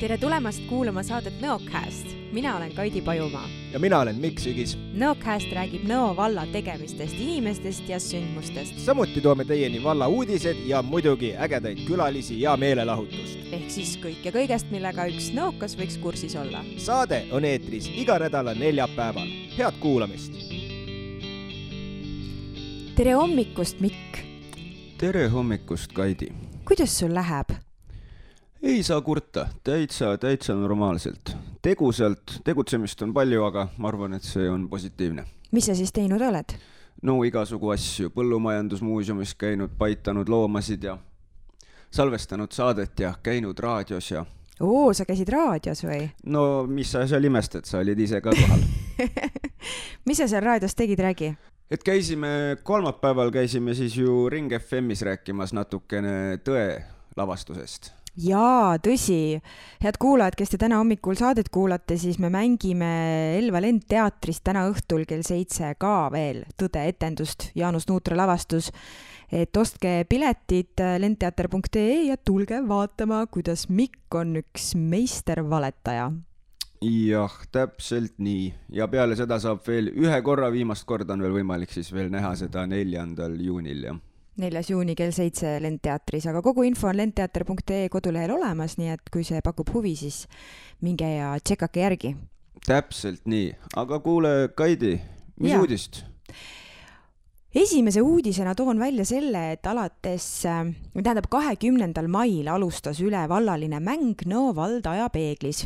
tere tulemast kuulama saadet Nõocast. mina olen Kaidi Pajumaa. ja mina olen Mikk Sügis. Nõocast räägib Nõo valla tegemistest, inimestest ja sündmustest. samuti toome teieni valla uudised ja muidugi ägedaid külalisi ja meelelahutust. ehk siis kõike kõigest, millega üks nõokas võiks kursis olla. saade on eetris iga nädala neljapäeval. head kuulamist. tere hommikust, Mikk. tere hommikust, Kaidi. kuidas sul läheb? Ei saa kurta, täitsa, täitsa normaalselt. tegusalt, tegutsemist on palju, aga ma arvan, et see on positiivne. mis sa siis teinud oled? no igasugu asju, põllumajandusmuuseumis käinud, paitanud loomasid ja salvestanud saadet ja käinud raadios ja. oo, sa käisid raadios või? no mis sa seal imestad, sa olid ise ka kohal mis sa seal raadios tegid, räägi et käisime, kolmapäeval käisime siis ju Ring FM-is rääkimas natukene tõe lavastusest jaa, tõsi. head kuulajad, kes te täna hommikul saadet kuulate, siis me mängime Elva Lendteatris täna õhtul kell seitse ka veel Tõde etendust, Jaanus Nuutra lavastus. et ostke piletid lendteater.ee ja tulge vaatama, kuidas Mikk on üks meistervaletaja jah, täpselt nii ja peale seda saab veel ühe korra, viimast korda on veel võimalik siis veel näha seda neljandal juunil, jah neljas juuni kell seitse Lendteatris, aga kogu info on lendteater.ee kodulehel olemas, nii et kui see pakub huvi, siis minge ja tšekake järgi. täpselt nii, aga kuule, Kaidi, mis ja. uudist? esimese uudisena toon välja selle, et alates, tähendab kahekümnendal mail alustas ülevallaline mäng Nõo vald ajapeeglis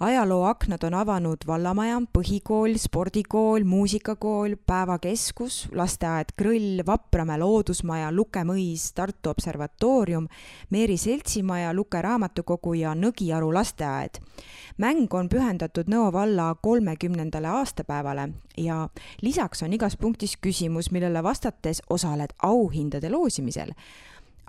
ajalooaknad on avanud vallamaja, põhikool, spordikool, muusikakool, päevakeskus, lasteaed Krõll, Vapramäe loodusmaja, Luke mõis, Tartu Observatoorium, Meeri seltsimaja, Luke raamatukogu ja Nõgiaru lasteaed. mäng on pühendatud Nõo valla kolmekümnendale aastapäevale ja lisaks on igas punktis küsimus, millele vastates osaled auhindade loosimisel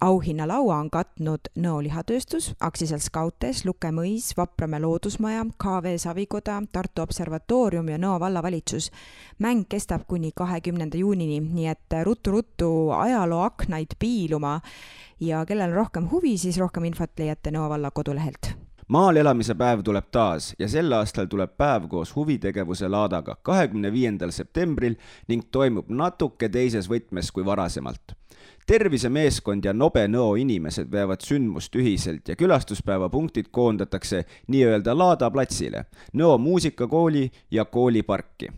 auhinnalaua on katnud Nõo lihatööstus, aktsiaselts Scoutes, Luke mõis, Vapramäe loodusmaja, KV Savikoda, Tartu Observatoorium ja Nõo vallavalitsus. mäng kestab kuni kahekümnenda juunini, nii et ruttu-ruttu ajalooaknaid piiluma. Ja kellel rohkem huvi, siis rohkem infot leiate Nõo valla kodulehelt. Maal elamise päev tuleb taas ja sel aastal tuleb päev koos huvitegevuse laadaga kahekümne viiendal septembril ning toimub natuke teises võtmes kui varasemalt tervisemeeskond ja Nobe Nõo inimesed veavad sündmust ühiselt ja külastuspäeva punktid koondatakse nii-öelda Laada platsile, Nõo muusikakooli ja kooliparki.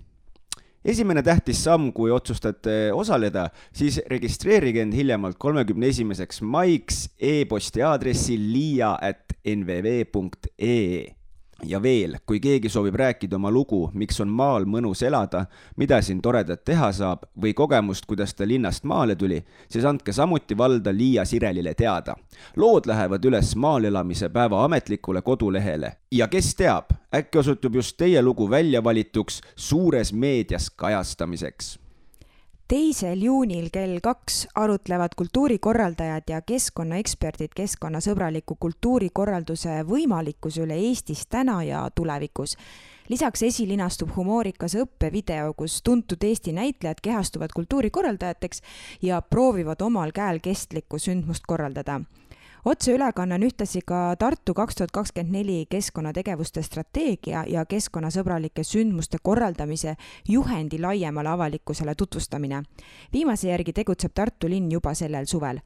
Esimene tähtis samm, kui otsustate osaleda, siis registreerige end hiljemalt kolmekümne esimeseks maiks e-posti aadressil liia at nvv.ee ja veel, kui keegi soovib rääkida oma lugu, miks on maal mõnus elada, mida siin toredat teha saab või kogemust, kuidas ta linnast maale tuli, siis andke samuti valda Liia Sirelile teada. lood lähevad üles maal elamise päeva ametlikule kodulehele ja kes teab, äkki osutub just teie lugu välja valituks suures meedias kajastamiseks teisel juunil kell kaks arutlevad kultuurikorraldajad ja keskkonnaeksperdid keskkonnasõbraliku kultuurikorralduse võimalikkuse üle Eestis täna ja tulevikus. lisaks esilinastub humoorikas õppevideo, kus tuntud Eesti näitlejad kehastuvad kultuurikorraldajateks ja proovivad omal käel kestlikku sündmust korraldada otseülekanne on ühtlasi ka Tartu kaks tuhat kakskümmend neli keskkonnategevuste strateegia ja keskkonnasõbralike sündmuste korraldamise juhendi laiemale avalikkusele tutvustamine. viimase järgi tegutseb Tartu linn juba sellel suvel.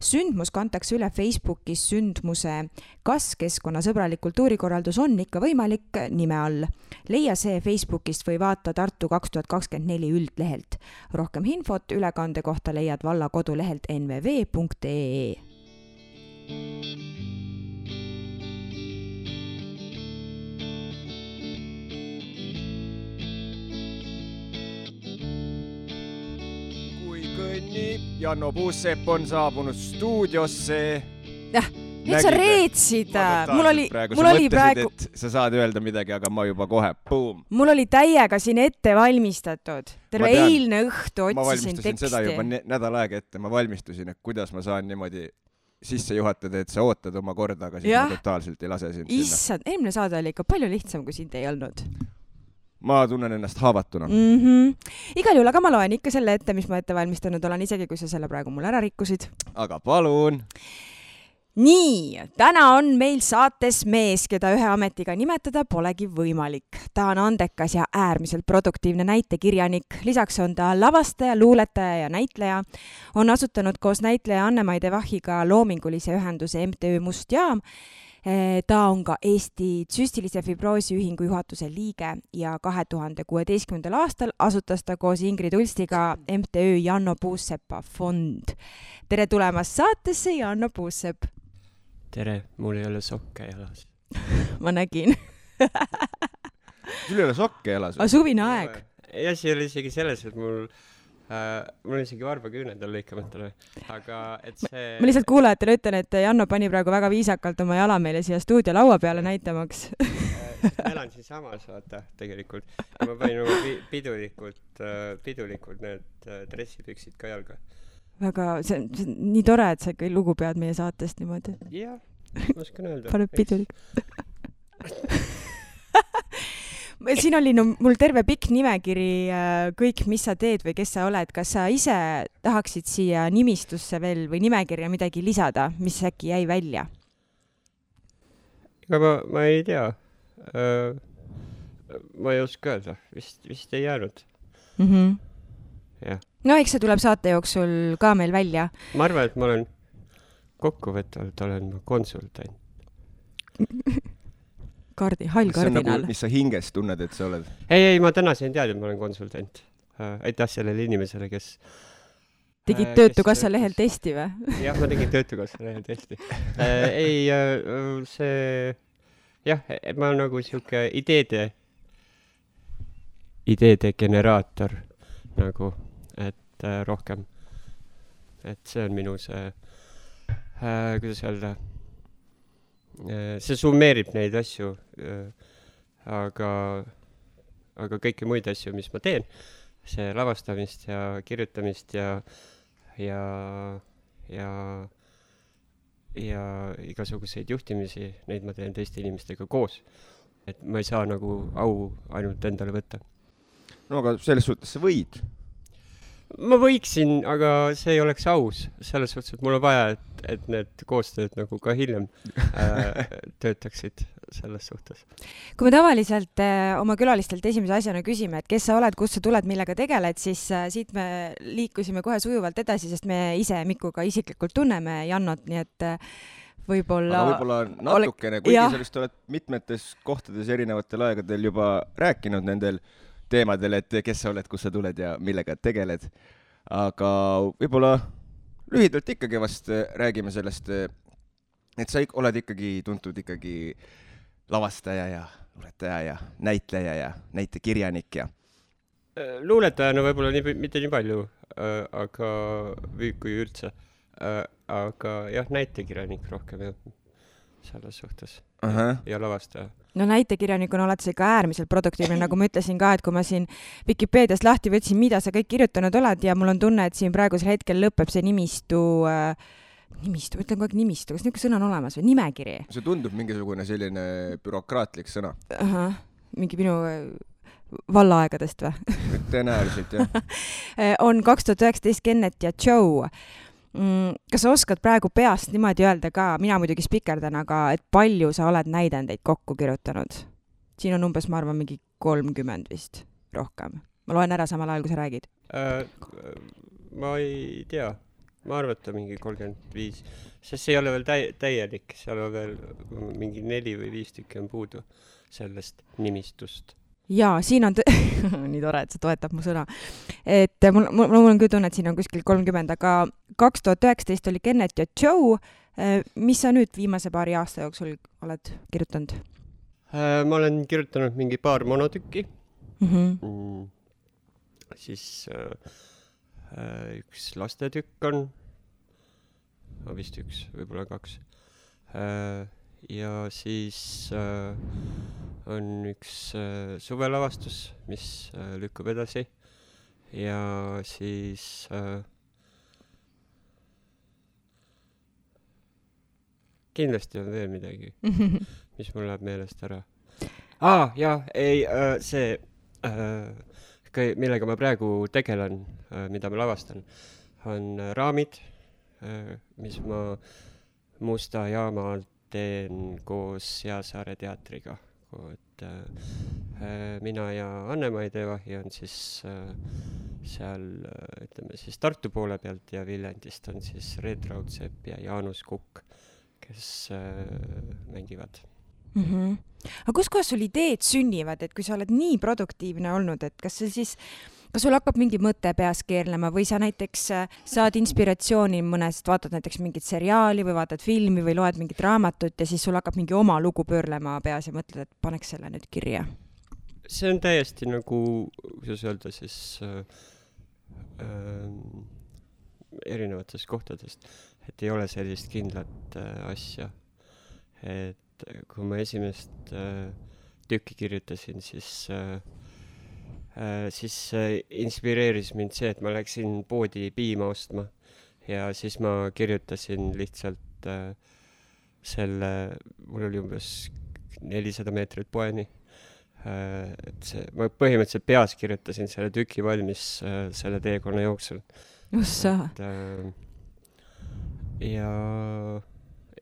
sündmus kantakse üle Facebookis sündmuse Kas keskkonnasõbralik kultuurikorraldus on ikka võimalik nime all. leia see Facebookist või vaata Tartu kaks tuhat kakskümmend neli üldlehelt. rohkem infot ülekande kohta leiad valla kodulehelt nvv.ee kõnnib, Janno Puusepp on saabunud stuudiosse. jah, nüüd sa reetsid, mul oli, mul oli praegu. sa saad öelda midagi, aga ma juba kohe, boom. mul oli täiega siin ette valmistatud, terve eilne õhtu otsisin teksti. ma valmistasin seda juba nädal aega ette, ma valmistusin, et kuidas ma saan niimoodi sisse juhatada, et sa ootad oma korda, aga siis ja. ma totaalselt ei lase sind issand, eelmine saade oli ikka palju lihtsam, kui sind ei olnud. ma tunnen ennast haavatuna mm. -hmm. igal juhul, aga ma loen ikka selle ette, mis ma ette valmistanud olen, isegi kui sa selle praegu mul ära rikkusid. aga palun nii, täna on meil saates mees, keda ühe ametiga nimetada polegi võimalik. ta on andekas ja äärmiselt produktiivne näitekirjanik, lisaks on ta lavastaja, luuletaja ja näitleja. on asutanud koos näitleja Anne-Mai Devahiga loomingulise ühenduse MTÜ Must Jaam Eh, ta on ka Eesti Tsüstilise Fibroosi Ühingu juhatuse liige ja kahe tuhande kuueteistkümnendal aastal asutas ta koos Ingrid Ulstiga MTÜ Janno Puusepa fond. tere tulemast saatesse, Janno Puusepp! Tere, mul ei ole sokke jalas ma nägin sul ei ole sokke jalas või? suvine aeg. ja asi oli isegi selles, et mul Uh, mul on isegi varbaküüned all lõikamata või, aga et see ma lihtsalt kuulajatele ütlen, et Janno pani praegu väga viisakalt oma jala meile siia stuudio laua peale näitamaks ma elan siinsamas, vaata, tegelikult. ma panin nagu pidulikult, äh, pidulikult need äh, dressipüksid ka jalga. Väga, see on, see on nii tore, et sa ikka lugu pead meie saatest niimoodi. jah, ma oskan öelda. paned pidulik siin oli no mul terve pikk nimekiri, äh, kõik, mis sa teed või kes sa oled, kas sa ise tahaksid siia nimistusse veel või nimekirja midagi lisada, mis äkki jäi välja? ega ma, ma ei tea. Äh, ma ei oska öelda, vist, vist ei jäänud mm. -hmm. jah. No eks see tuleb saate jooksul ka meil välja. ma arvan, et ma olen, kokkuvõtvalt olen ma konsultant kardi, hall kardinal nagu,. mis sa hinges tunned, et sa oled? ei, ei, ma täna sain teada, et ma olen konsultant äh,. aitäh sellele inimesele, kes tegid äh, Töötukassa lehel testi või? jah, ma tegin Töötukassa lehel testi äh,. ei äh,, see jah, ma olen nagu sihuke ideede, ideede generaator nagu, et äh, rohkem. et see on minu see äh,, kuidas öelda Äh, see summeerib neid asju, äh, aga, aga kõiki muid asju, mis ma teen, see lavastamist ja kirjutamist ja, ja, ja, ja igasuguseid juhtimisi, neid ma teen teiste inimestega koos. et ma ei saa nagu au ainult endale võtta. no aga selles suhtes sa võid ma võiksin, aga see ei oleks aus, selles suhtes, et mul on vaja, et, et need koostööd nagu ka hiljem äh, töötaksid selles suhtes. kui me tavaliselt äh, oma külalistelt esimese asjana küsime, et kes sa oled, kust sa tuled, millega tegeled, siis äh, siit me liikusime kohe sujuvalt edasi, sest me ise Mikuga isiklikult tunneme Jannot, nii et äh, võib-olla võib-olla natukene, kuigi sa vist oled mitmetes kohtades erinevatel aegadel juba rääkinud nendel äh, teemadel, et kes sa oled, kust sa tuled ja millega tegeled. aga võib-olla lühidalt ikkagi vast äh, räägime sellest, äh, et sa oled ikkagi tuntud ikkagi lavastaja ja luuletaja ja näitleja ja näitekirjanik ja äh, luuletajana võib-olla nii, mitte nii palju aga, või kui üldse aga jah, näitekirjanik rohkem jah, selles suhtes uh. -huh. ja lavastaja no näitekirjanikuna oled sa ikka äärmiselt produktiivne, nagu ma ütlesin ka, et kui ma siin Vikipeediast lahti võtsin, mida sa kõik kirjutanud oled ja mul on tunne, et siin praegusel hetkel lõpeb see nimistu äh, nimistu, ma ütlen kogu aeg nimistu, kas niisugune sõna on olemas või, nimekiri? see tundub mingisugune selline bürokraatlik sõna. mingi minu äh, vallaaegadest või? tõenäoliselt jah on kaks tuhat üheksateist Kennet ja Joe kas sa oskad praegu peast niimoodi öelda ka, mina muidugi spikerdan, aga et palju sa oled näidendeid kokku kirjutanud? siin on umbes, ma arvan, mingi kolmkümmend vist, rohkem. ma loen ära samal ajal, kui sa räägid äh,. ma ei tea, ma arvata mingi kolmkümmend viis, sest see ei ole veel täi-, täielik, seal on veel mingi neli või viis tükki on puudu sellest nimistust jaa, siin on nii tore, et see toetab mu sõna. et mul, mul, mul on küll tunne, et siin on kuskil kolmkümmend, aga kaks tuhat üheksateist oli Kennet ja Joe. Äh, mis sa nüüd viimase paari aasta jooksul oled kirjutanud? Äh, ma olen kirjutanud mingi paar monotükki mhm. mm. -hmm. Mm, siis äh, äh, üks lastetükk on, vist üks, võib-olla kaks äh,. ja siis äh, on üks äh, suvelavastus, mis äh, lükkub edasi ja siis äh, kindlasti on veel midagi, mis mul läheb meelest ära. aa ah,, jaa, ei äh,, see äh,, millega ma praegu tegelen äh,, mida ma lavastan, on äh, raamid äh,, mis ma Musta jaama teen koos Heasaare teatriga, et äh, mina ja Anne-Mai Teevahi on siis äh, seal ütleme siis Tartu poole pealt ja Viljandist on siis Reet Raudsepp ja Jaanus Kukk, kes mängivad mm. -hmm. aga kuskohast sul ideed sünnivad, et kui sa oled nii produktiivne olnud, et kas see siis kas sul hakkab mingi mõte peas keerlema või sa näiteks äh, saad inspiratsiooni mõnest, vaatad näiteks mingit seriaali või vaatad filmi või loed mingit raamatut ja siis sul hakkab mingi oma lugu pöörlema peas ja mõtled, et paneks selle nüüd kirja? see on täiesti nagu, kuidas öelda siis äh, äh, erinevatest kohtadest, et ei ole sellist kindlat äh, asja. et kui ma esimest äh, tükki kirjutasin, siis äh, siis äh, inspireeris mind see, et ma läksin poodi piima ostma ja siis ma kirjutasin lihtsalt äh, selle, mul oli umbes nelisada meetrit poeni. et see, ma põhimõtteliselt peas kirjutasin selle tüki valmis selle teekonna jooksul. ossa. ja,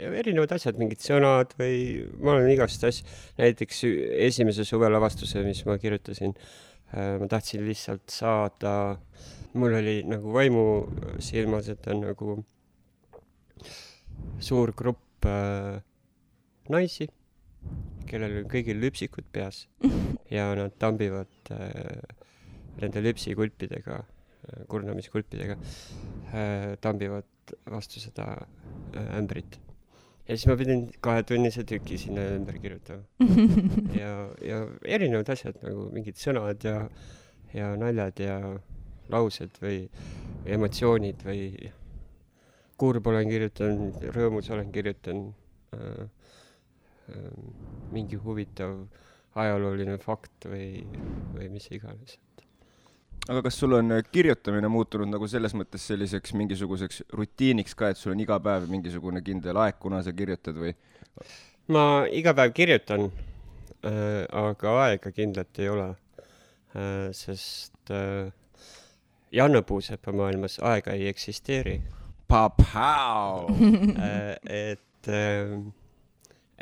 ja erinevad asjad, mingid sõnad või ma olen igast asju, näiteks esimese suvelavastuse, mis ma kirjutasin Äh, ma tahtsin lihtsalt saada, mul oli nagu vaimu silmas, et on nagu suur grupp äh, naisi, kellel on kõigil lüpsikud peas ja nad tambivad äh, nende lüpsikulpidega äh,, kurnamiskulpidega äh,, tambivad vastu seda äh, ämbrit ja siis ma pidin kahetunnise tüki sinna ümber kirjutama. Ja, ja erinevad asjad nagu mingid sõnad ja, ja naljad ja laused või emotsioonid või kurb olen kirjutanud, rõõmus olen kirjutanud äh,, äh, mingi huvitav ajalooline fakt või, või mis iganes aga kas sul on äh, kirjutamine muutunud nagu selles mõttes selliseks mingisuguseks rutiiniks ka, et sul on iga päev mingisugune kindel aeg, kuna sa kirjutad või? ma iga päev kirjutan äh,, aga aega kindlalt ei ole äh,, sest äh, Janno Puusepa maailmas aega ei eksisteeri. äh, et äh,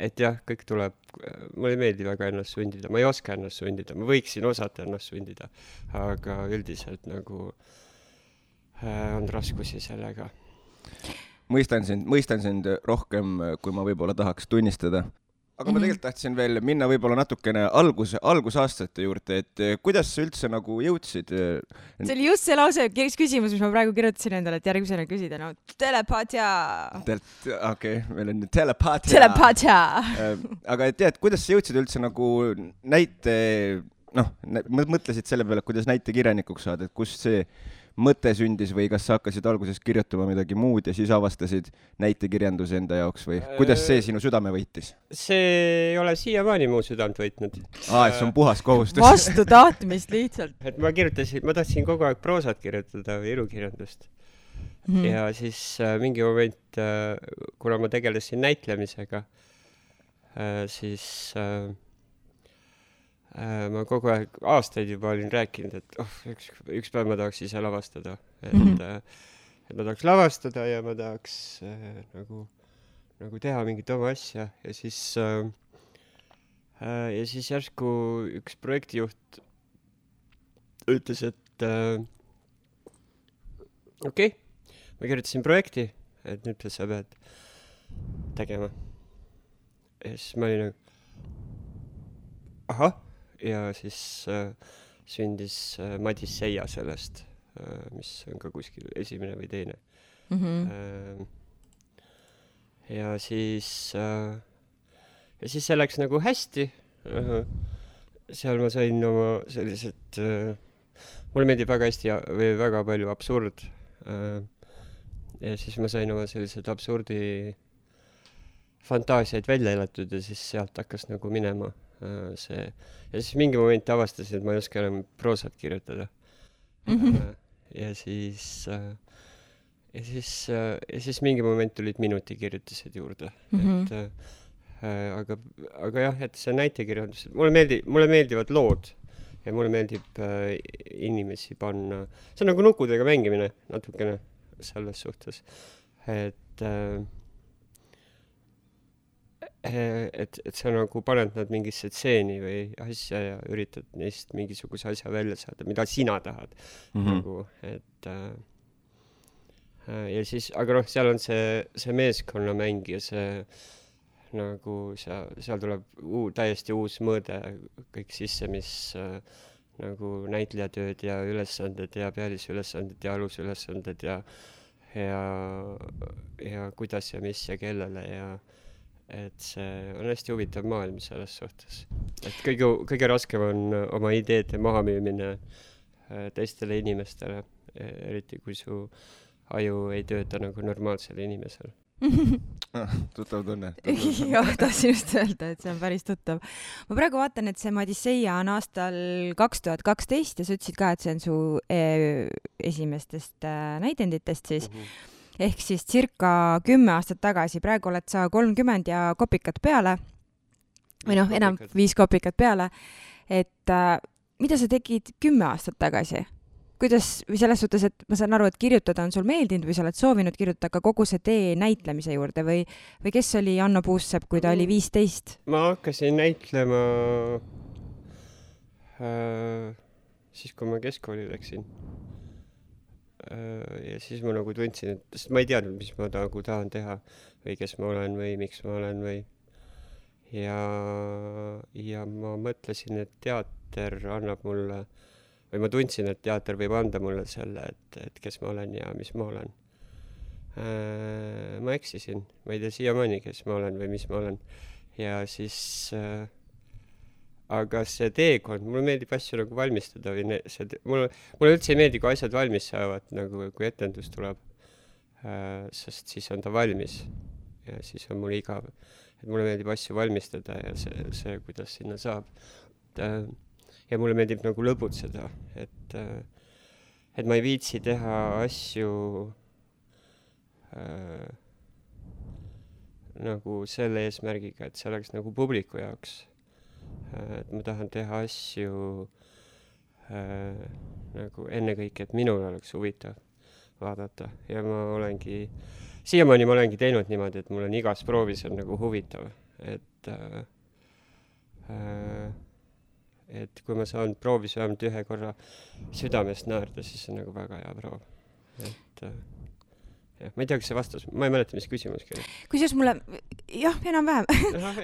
et jah, kõik tuleb, mulle ei meeldi väga ennast sundida, ma ei oska ennast sundida, ma võiksin osata ennast sundida, aga üldiselt nagu äh, on raskusi sellega. mõistan sind, mõistan sind rohkem, kui ma võib-olla tahaks tunnistada aga mm -hmm. ma mhm. tegelikult tahtsin veel minna võib-olla natukene alguse, algusaastate juurde, et eh, kuidas sa üldse nagu jõudsid? Eh, see oli just see lause, küsimus, mis ma praegu kirjutasin endale, et järgmisena küsida, no telepaatia Tel. okei okay,, meil on telepaatia. telepaatia eh, aga et tead, kuidas sa jõudsid üldse nagu näite, noh, mõtlesid selle peale, kuidas näitekirjanikuks saada, et kust see mõte sündis või kas sa hakkasid alguses kirjutama midagi muud ja siis avastasid näitekirjanduse enda jaoks või kuidas see sinu südame võitis? see ei ole siiamaani mu südant võitnud. aa, et see on puhas kohustus vastu tahtmist lihtsalt. et ma kirjutasin, ma tahtsin kogu aeg proosat kirjutada või ilukirjandust mm. -hmm. ja siis äh, mingi moment äh,, kuna ma tegelesin näitlemisega äh,, siis äh, Äh, ma kogu aeg, aastaid juba olin rääkinud, et oh, üks, üks päev ma tahaks ise lavastada, et mm, -hmm. et ma tahaks lavastada ja ma tahaks äh, nagu, nagu teha mingit oma asja ja siis äh, äh, ja siis järsku üks projektijuht ütles, et äh, okei okay,, ma kirjutasin projekti, et nüüd sa pead tegema. ja siis ma olin nagu ahah ja siis äh, sündis äh, Madis Seia sellest äh,, mis on ka kuskil esimene või teine mm. -hmm. Ja siis ja siis see läks nagu hästi seal ma sain oma sellised mulle meeldib väga hästi või väga palju absurd ja siis ma sain oma sellised absurdi fantaasiaid välja elatud ja siis sealt hakkas nagu minema see, ja siis mingi moment avastasin, et ma ei oska enam proosat kirjutada mm. -hmm. ja siis, äh, ja siis, ja siis mingi moment tulid minutikirjutised juurde mm, -hmm. et äh, aga, aga jah, et see näitekirjandus, mulle meeldib, mulle meeldivad lood ja mulle meeldib äh, inimesi panna, see on nagu nukkudega mängimine natukene selles suhtes, et äh, et, et sa nagu paned nad mingisse stseeni või asja ja üritad neist mingisuguse asja välja saada, mida sina tahad mm -hmm. nagu, et äh, ja siis, aga noh, seal on see, see meeskonnamäng ja see nagu seal, seal tuleb uu-, täiesti uus mõõde kõik sisse, mis äh, nagu näitlejatööd ja ülesanded ja pealisülesanded ja alusülesanded ja ja, ja kuidas ja mis ja kellele ja et see on hästi huvitav maailm selles suhtes. et kõige, kõige raskem on oma ideede mahamüümine äh, teistele inimestele, e-, eriti kui su aju ei tööta nagu normaalsel inimesel ah, tuttav tunne. jah, tahtsin just öelda, et see on päris tuttav. ma praegu vaatan, et see Madisseia on aastal kaks tuhat kaksteist ja sa ütlesid ka, et see on su eh, esimestest äh, näidenditest siis mm. -hmm ehk siis circa kümme aastat tagasi, praegu oled sa kolmkümmend ja kopikat peale või noh, enam viis kopikat peale. et äh, mida sa tegid kümme aastat tagasi? kuidas, või selles suhtes, et ma saan aru, et kirjutada on sul meeldinud või sa oled soovinud kirjutada, aga kogu see tee näitlemise juurde või, või kes oli Anno Puussepp, kui ta oli viisteist? ma hakkasin näitlema äh, siis, kui ma keskkooli läksin ja siis ma nagu tundsin, et, sest ma ei teadnud, mis ma nagu tahan teha või kes ma olen või miks ma olen või ja, ja ma mõtlesin, et teater annab mulle või ma tundsin, et teater võib anda mulle selle, et, et kes ma olen ja mis ma olen. Äh, ma eksisin, ma ei tea siiamaani, kes ma olen või mis ma olen. ja siis äh, aga see teekond, mulle meeldib asju nagu valmistada või ne-, see, mulle, mulle üldse ei meeldi, kui asjad valmis saavad, nagu kui etendus tuleb äh,, sest siis on ta valmis ja siis on mul igav. et mulle meeldib asju valmistada ja see, see, kuidas sinna saab. et äh, ja mulle meeldib nagu lõbutseda, et äh, et ma ei viitsi teha asju äh, nagu selle eesmärgiga, et see oleks nagu publiku jaoks et ma tahan teha asju äh, nagu ennekõike, et minul oleks huvitav vaadata. Ja ma olengi, siiamaani ma olengi teinud niimoodi, et mul on igas proovis on nagu huvitav, et äh, äh, et kui ma saan proovis vähemalt ühe korra südamest naerda, siis on nagu väga hea proov, et äh, ma ei tea, kas see vastas, ma ei mäleta, mis küsimuski oli. kusjuures mulle, jah, enam-vähem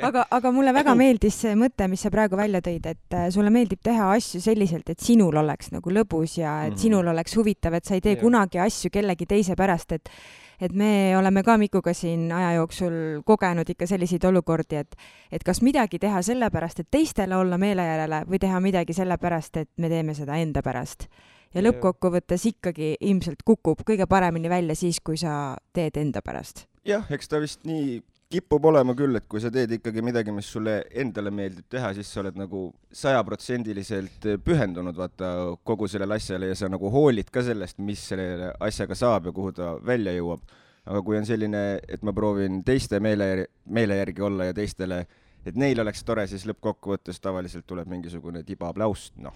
aga, aga mulle väga meeldis see mõte, mis sa praegu välja tõid, et äh, sulle meeldib teha asju selliselt, et sinul oleks nagu lõbus ja et mm -hmm. sinul oleks huvitav, et sa ei tee ja. kunagi asju kellegi teise pärast, et et me oleme ka Mikuga siin aja jooksul kogenud ikka selliseid olukordi, et et kas midagi teha sellepärast, et teistele olla meele järele või teha midagi sellepärast, et me teeme seda enda pärast ja lõppkokkuvõttes ikkagi ilmselt kukub kõige paremini välja siis, kui sa teed enda pärast. jah, eks ta vist nii kipub olema küll, et kui sa teed ikkagi midagi, mis sulle endale meeldib teha, siis sa oled nagu sajaprotsendiliselt pühendunud vaata kogu sellele asjale ja sa nagu hoolid ka sellest, mis selle asjaga saab ja kuhu ta välja jõuab. aga kui on selline, et ma proovin teiste meele, meele järgi olla ja teistele, et neil oleks tore, siis lõppkokkuvõttes tavaliselt tuleb mingisugune tibaplaust, noh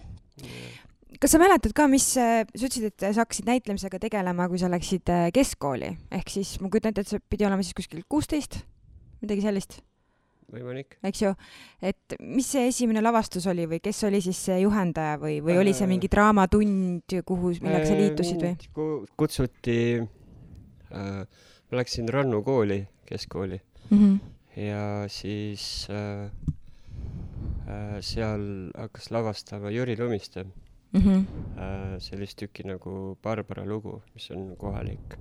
kas sa mäletad ka, mis, sa ütlesid, et sa hakkasid näitlemisega tegelema, kui sa läksid äh, keskkooli, ehk siis ma kujutan ette, et see pidi olema siis kuskil kuusteist, midagi sellist? võimalik. eks ju, et mis see esimene lavastus oli või kes oli siis see juhendaja või, või oli see mingi draamatund, kuhu, millega sa liitusid või? kutsuti äh,, ma läksin Rannu kooli, keskkooli mm. -hmm. ja siis äh, äh, seal hakkas lavastama Jüri Lumiste mm -hmm. sellist tükki nagu Barbara lugu, mis on kohalik,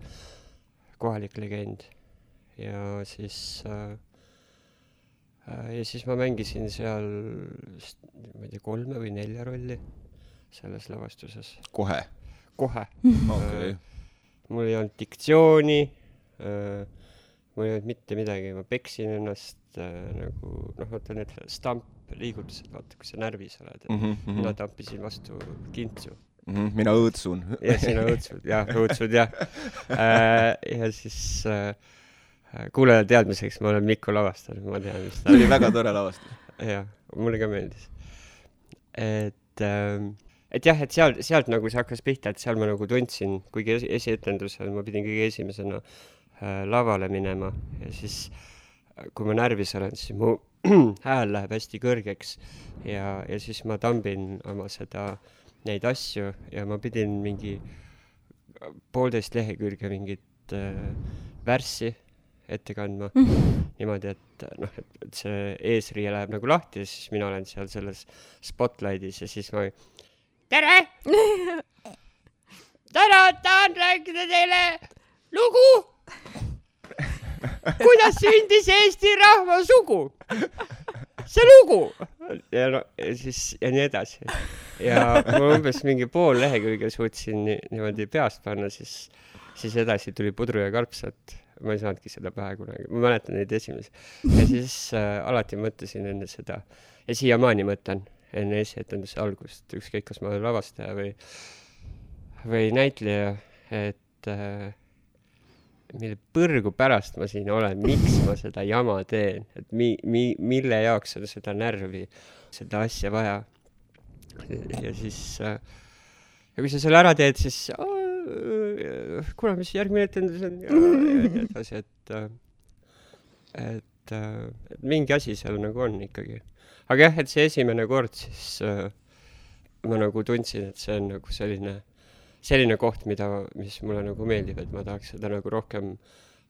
kohalik legend. ja siis äh, äh, ja siis ma mängisin seal, ma ei tea, kolme või nelja rolli selles lavastuses. kohe? kohe okay.. mul ei olnud diktsiooni äh,, mul ei olnud mitte midagi, ma peksin ennast äh, nagu noh, vaata need stamp liigutused, vaata, kui sa närvis oled mm. -hmm. mina tampisin vastu kintsu mm. -hmm. mina õõtsun. jah, sina õõtsud, jah, õõtsud jah äh,. ja siis äh, kuulaja teadmiseks, ma olen Mikko lavastanud, ma tean, mis ta oli väga tore lavastus. jah, mulle ka meeldis. et äh, et jah, et seal, sealt nagu see hakkas pihta, et seal ma nagu tundsin, kuigi esi, esietendusel ma pidin kõige esimesena äh, lavale minema ja siis kui ma närvis olen, siis mu hääl läheb hästi kõrgeks. Ja, ja siis ma tambin oma seda, neid asju ja ma pidin mingi poolteist lehekülge mingit äh, värssi ette kandma. Mm. niimoodi, et noh, et see eesriie läheb nagu lahti ja siis mina olen seal selles spotlightis ja siis ma tere! Täna tahan rääkida teile lugu, kuidas sündis Eesti rahva sugu. see lugu. ja no ja siis ja nii edasi. ja ma umbes mingi pool lehekülge suutsin niimoodi peast panna, siis, siis edasi tuli pudru ja karpsat ma ei saanudki seda pähe kunagi, ma mäletan neid esimesi. ja siis äh, alati mõtlesin enne seda ja siiamaani mõtlen enne esietenduse algust, ükskõik, kas ma olen lavastaja või, või näitleja, et äh, mille põrgu pärast ma siin olen, miks ma seda jama teen, et mi-, mi-, mille jaoks on seda närvi, seda asja vaja. ja siis äh,, ja kui sa selle ära teed, siis kuule, mis järgmine etendus on ja, nii edasi, et, et, et mingi asi seal nagu on ikkagi. aga jah, et see esimene kord siis äh, ma nagu tundsin, et see on nagu selline, selline koht, mida, mis mulle nagu meeldib, et ma tahaks seda nagu rohkem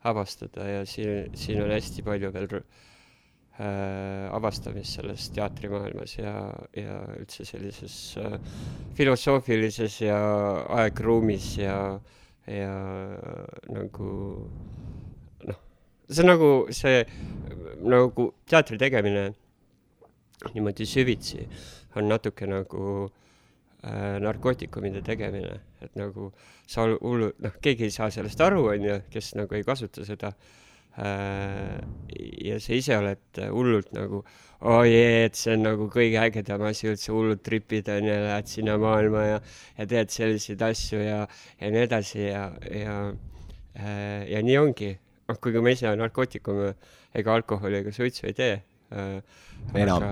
avastada ja siin, siin on hästi palju veel äh, avastamist selles teatrimaailmas ja, ja üldse sellises äh, filosoofilises ja aegruumis ja, ja nagu noh, see on nagu see, nagu teatri tegemine niimoodi süvitsi on natuke nagu narkootikumide tegemine, et nagu sa hullu, noh, keegi ei saa sellest aru, onju, kes nagu ei kasuta seda äh, Äh, ja sa ise oled hullult nagu oi oh, et see on nagu kõige ägedam asi üldse, hullult tripid on ja lähed sinna maailma ja, ja teed selliseid asju ja, ja nii edasi ja, ja, äh, ja nii ongi. noh, kuigi ma ise narkootikume ega alkoholi ega suitsu ei tee äh,. enam?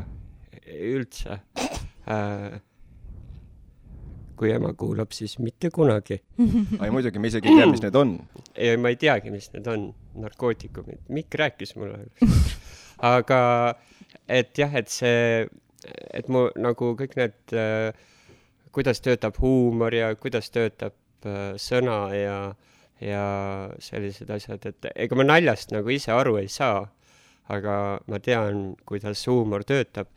üldse äh, kui ema kuulab, siis mitte kunagi. ai muidugi, me isegi ei tea, mis need on. ei, ma ei teagi, mis need on, narkootikumid, Mikk rääkis mulle aga et jah, et see, et mu nagu kõik need äh,, kuidas töötab huumor ja kuidas töötab äh, sõna ja, ja sellised asjad, et ega ma naljast nagu ise aru ei saa, aga ma tean, kuidas huumor töötab,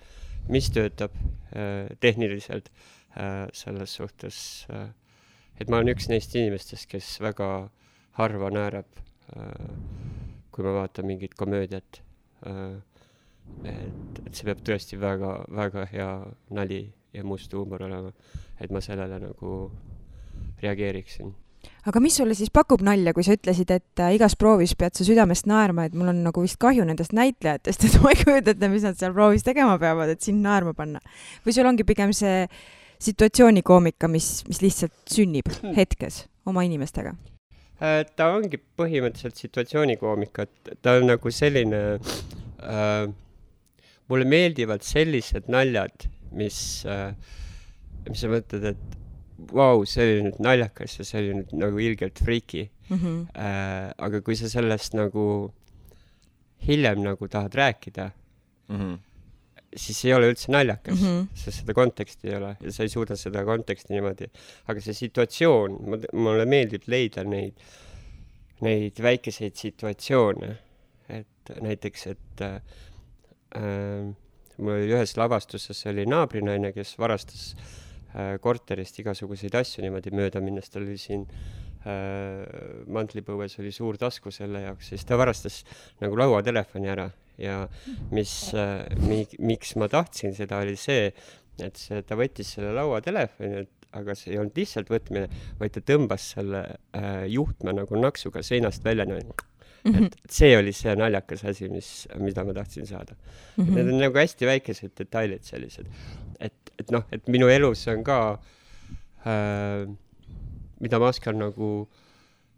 mis töötab äh, tehniliselt selles suhtes, äh, et ma olen üks neist inimestest, kes väga harva naerab, äh, kui ma vaatan mingit komöödiat. et, et see peab tõesti väga, väga hea nali ja must huumor olema, et ma sellele nagu reageeriksin aga mis sulle siis pakub nalja, kui sa ütlesid, et igas proovis pead sa südamest naerma, et mul on nagu vist kahju nendest näitlejatest, et ma ei kujuta ette, mis nad seal proovis tegema peavad, et sind naerma panna. või sul ongi pigem see äh, situatsioonikoomika, mis, mis lihtsalt sünnib hmm. hetkes oma inimestega? Äh, ta ongi põhimõtteliselt situatsioonikoomika, et ta on nagu selline äh,, mulle meeldivad sellised naljad, mis äh,, mis sa mõtled, et vau wow,, see oli nüüd naljakas ja see oli nüüd nagu ilgelt friiki mm. -hmm. Äh, aga kui sa sellest nagu hiljem nagu tahad rääkida mm, -hmm siis ei ole üldse naljakas mm, -hmm. sest seda konteksti ei ole ja sa ei suuda seda konteksti niimoodi. aga see situatsioon, mulle meeldib leida neid, neid väikeseid situatsioone, et näiteks, et äh, äh, mul oli ühes lavastuses oli naabrinaine, kes varastas äh, korterist igasuguseid asju niimoodi mööda minnes, tal oli siin äh, mantlipõues oli suur tasku selle jaoks, siis ta varastas nagu lauatelefoni ära ja mis äh,, mi-, miks ma tahtsin seda, oli see, et see, ta võttis selle lauatelefoni, et aga see ei olnud lihtsalt võtmine, vaid ta tõmbas selle äh, juhtme nagu naksuga seinast välja niimoodi mm. -hmm. et see oli see naljakas asi, mis, mida ma tahtsin saada mm. -hmm. Need on nagu hästi väikesed detailid sellised. et, et noh, et minu elus on ka äh,, mida ma oskan nagu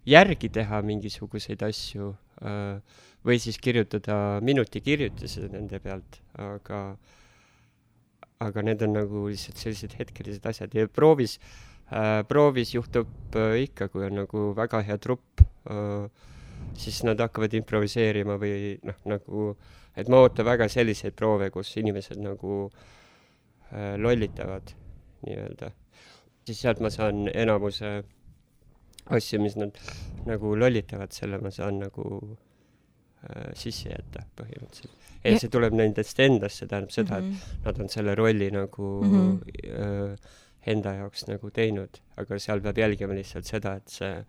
järgi teha mingisuguseid asju äh, või siis kirjutada minutikirjutisi nende pealt, aga, aga need on nagu lihtsalt sellised hetkelised asjad ja proovis äh,, proovis juhtub äh, ikka, kui on nagu väga hea trupp siis nad hakkavad improviseerima või noh, nagu, et ma ootan väga selliseid proove, kus inimesed nagu lollitavad nii-öelda. Siis sealt ma saan enamuse asju, mis nad nagu lollitavad, selle ma saan nagu äh, sisse jätta põhimõtteliselt. ja see tuleb nendest endast, see tähendab seda mm, -hmm. et mhm. nad on selle rolli nagu mm -hmm. äh, enda jaoks nagu teinud, aga seal peab jälgima lihtsalt seda, et see,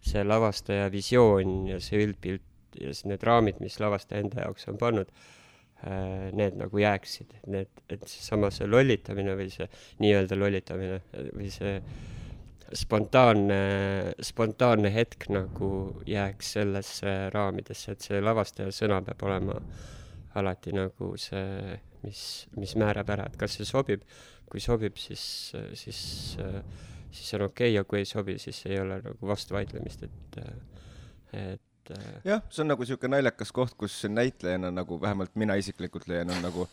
see lavastaja visioon ja see üldpilt ja need raamid, mis lavastaja enda jaoks on pannud äh,, need nagu jääksid, need, et seesama see lollitamine või see nii-öelda lollitamine või see äh, spontaanne, spontaanne hetk nagu jääks sellesse raamidesse, et see lavastaja sõna peab olema alati nagu see, mis, mis määrab ära, et kas see sobib. kui sobib, siis, siis, siis on okei okay, ja kui ei sobi, siis ei ole nagu vastuvaidlemist, et, et jah, see on nagu niisugune naljakas koht, kus näitlejana nagu vähemalt mina isiklikult leian, on nagu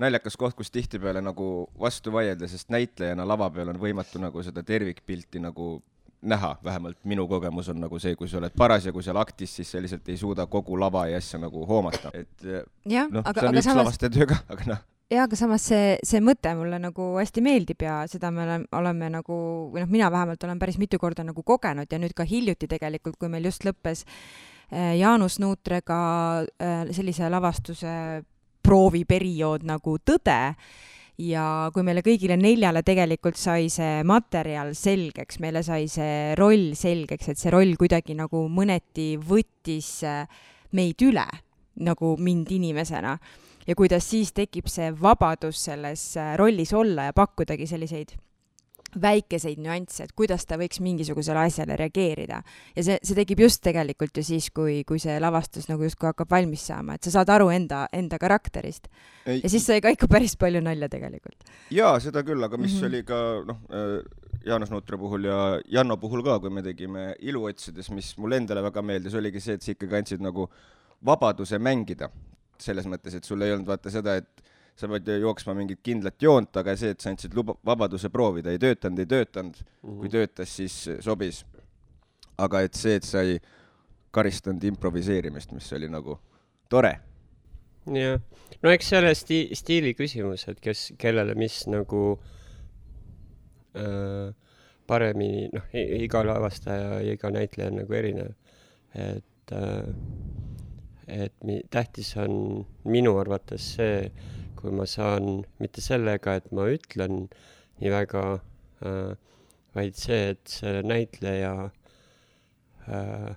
naljakas koht, kus tihtipeale nagu vastu vaielda, sest näitlejana lava peal on võimatu nagu seda tervikpilti nagu näha, vähemalt minu kogemus on nagu see, kui sa oled parasjagu seal aktis, siis sa lihtsalt ei suuda kogu lava ja asja nagu hoomata, et noh, see on üks samas... lavastaja töö ka, aga noh jaa, aga samas see, see mõte mulle nagu hästi meeldib ja seda me oleme, oleme nagu, või noh, mina vähemalt olen päris mitu korda nagu kogenud ja nüüd ka hiljuti tegelikult, kui meil just lõppes eh, Jaanus Nuutrega eh, sellise lavastuse prooviperiood nagu tõde ja kui meile kõigile neljale tegelikult sai see materjal selgeks, meile sai see roll selgeks, et see roll kuidagi nagu mõneti võttis äh, meid üle, nagu mind inimesena, ja kuidas siis tekib see vabadus selles äh, rollis olla ja pakkudagi selliseid väikeseid nüansse, et kuidas ta võiks mingisugusele asjale reageerida. ja see, see tekib just tegelikult ju siis, kui, kui see lavastus nagu justkui hakkab valmis saama, et sa saad aru enda, enda karakterist. ja siis sai ka ikka päris palju nalja tegelikult. jaa, seda küll, aga mis mm -hmm. oli ka noh äh,, Jaanus Nutre puhul ja Janno puhul ka, kui me tegime Ilu otsides, mis mulle endale väga meeldis, oligi see, et sa ikkagi andsid nagu vabaduse mängida. Selles mõttes, et sul ei olnud vaata seda, et sa pead jooksma mingit kindlat joont, aga see, et sa andsid luba, vabaduse proovida, ei töötanud, ei töötanud mm, -hmm. kui mhm. töötas, siis sobis. aga et see, et sa ei karistanud improviseerimist, mis oli nagu tore. jah, no eks selle sti-, stiili küsimus, et kes, kellele mis nagu äh, paremini, noh, iga lavastaja ja iga näitleja on nagu erinev, et äh, et mi-, tähtis on minu arvates see, kui ma saan mitte sellega, et ma ütlen nii väga äh,, vaid see, et see näitleja äh,,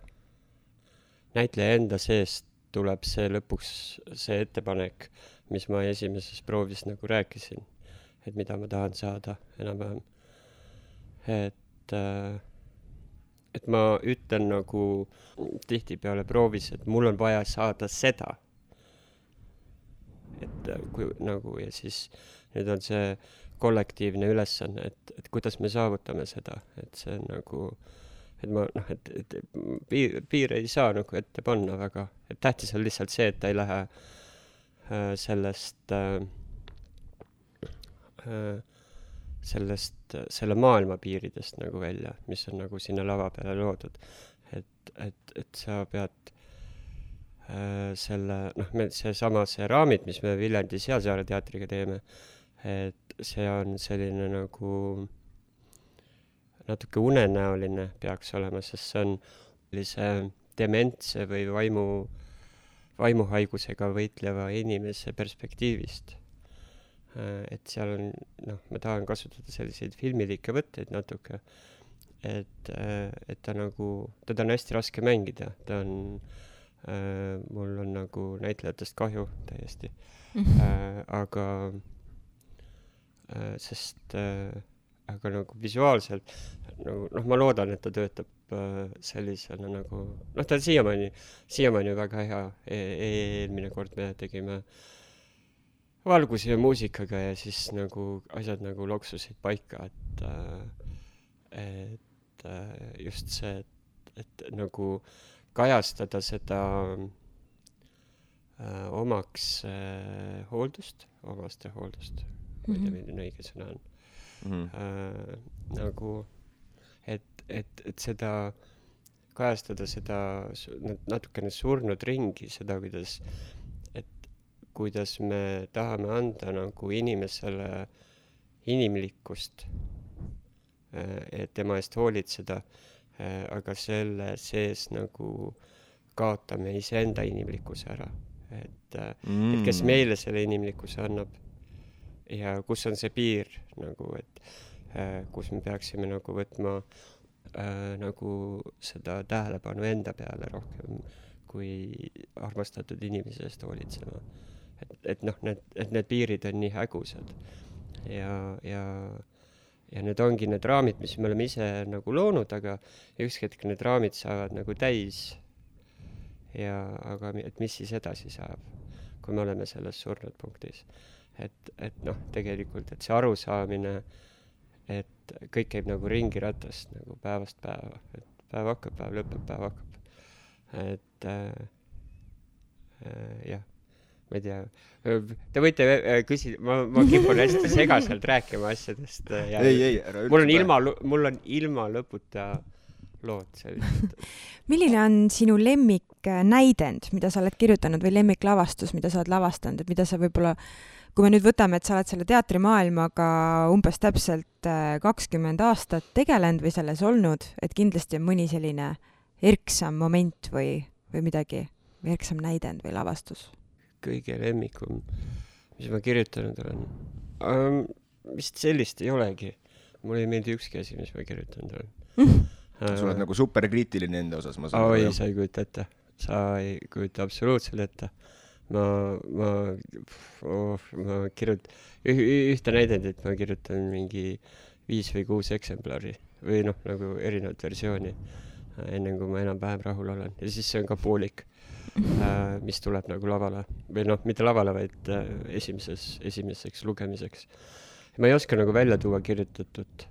näitleja enda seest tuleb see lõpuks, see ettepanek, mis ma esimeses proovis nagu rääkisin, et mida ma tahan saada enam-vähem. et äh, et ma ütlen nagu tihtipeale proovis, et mul on vaja saada seda. Et äh, kui nagu ja siis nüüd on see kollektiivne ülesanne, et, et kuidas me saavutame seda, et see on nagu, et ma noh, et, et piir, piire ei saa nagu ette panna väga, et tähtis on lihtsalt see, et ta ei lähe äh, sellest äh, äh, sellest, selle maailma piiridest nagu välja, mis on nagu sinna lava peale loodud. et, et, et sa pead Äh, selle, noh, me seesama, see raamid, mis me Viljandi Sealsaare teatriga teeme, et see on selline nagu natuke unenäoline peaks olema, sest see on sellise dementse või vaimu, vaimuhaigusega võitleva inimese perspektiivist. Äh, et seal on, noh, ma tahan kasutada selliseid filmilikke võtteid natuke, et, äh, et ta nagu, teda on hästi raske mängida, ta on äh, Äh, mul on nagu näitlejatest kahju täiesti mm. -hmm. aga, äh, sest aga nagu visuaalselt nagu noh, ma loodan, et ta töötab sellisena nagu noh, ta on siiamaani, siiamaani väga hea e. eelmine kord me tegime valguse ja muusikaga ja siis nagu asjad nagu loksusid paika, et et just see, et, et nagu äh, kajastada seda äh, omaks äh, hooldust, omastehooldust ma ei tea, milline õige sõna on mm. -hmm. Äh, nagu, et, et, et seda kajastada seda natukene surnud ringi, seda, kuidas, et kuidas me tahame anda nagu inimesele inimlikkust, et tema eest hoolitseda, aga selle sees nagu kaotame iseenda inimlikkuse ära. et mm., et kes mm. meile selle inimlikkuse annab ja kus on see piir nagu, et kus me peaksime nagu võtma äh, nagu seda tähelepanu enda peale rohkem kui armastatud inimese eest hoolitsema. Et, et noh, need, et need piirid on nii hägusad ja, ja, ja need ongi need raamid, mis me oleme ise nagu loonud, aga üks hetk need raamid saavad nagu täis. ja, aga et mis siis edasi saab, kui me oleme selles surnud punktis et, et noh, tegelikult, et see arusaamine, et kõik käib nagu ringiratast nagu päevast päeva, et päev hakkab, päev lõpeb, päev hakkab. et äh, äh, jah, ma ei tea, te võite äh, küsida, ma, ma kipun hästi segaselt rääkima asjadest äh, ei, ei, ära mul on ilma, mul on ilma lõputa lood sellised milline on sinu lemmiknäidend, mida sa oled kirjutanud või lemmiklavastus, mida sa oled lavastanud, et mida sa võib-olla kui me nüüd võtame, et sa oled selle teatrimaailmaga umbes täpselt äh, kakskümmend aastat tegelenud või selles olnud, et kindlasti on mõni selline erksam moment või, või midagi, või erksam näidend või lavastus? Kõige lemmikum, mis ma kirjutanud olen um,? vist sellist ei olegi. mulle ei meeldi ükski asi, mis ma kirjutanud olen sa oled nagu superkriitiline enda osas, ma saan aru. oi, sa ei kujuta ette. sa ei kujuta absoluutselt ette ma, ma oh,, ma kirjut- üh,, ühte näidendit ma kirjutan mingi viis või kuus eksemplari või noh, nagu erinevat versiooni, enne kui ma enam-vähem rahul olen ja siis see on ka poolik mis tuleb nagu lavale või noh, mitte lavale, vaid äh, esimeses, esimeseks lugemiseks. ma ei oska nagu välja tuua kirjutatut,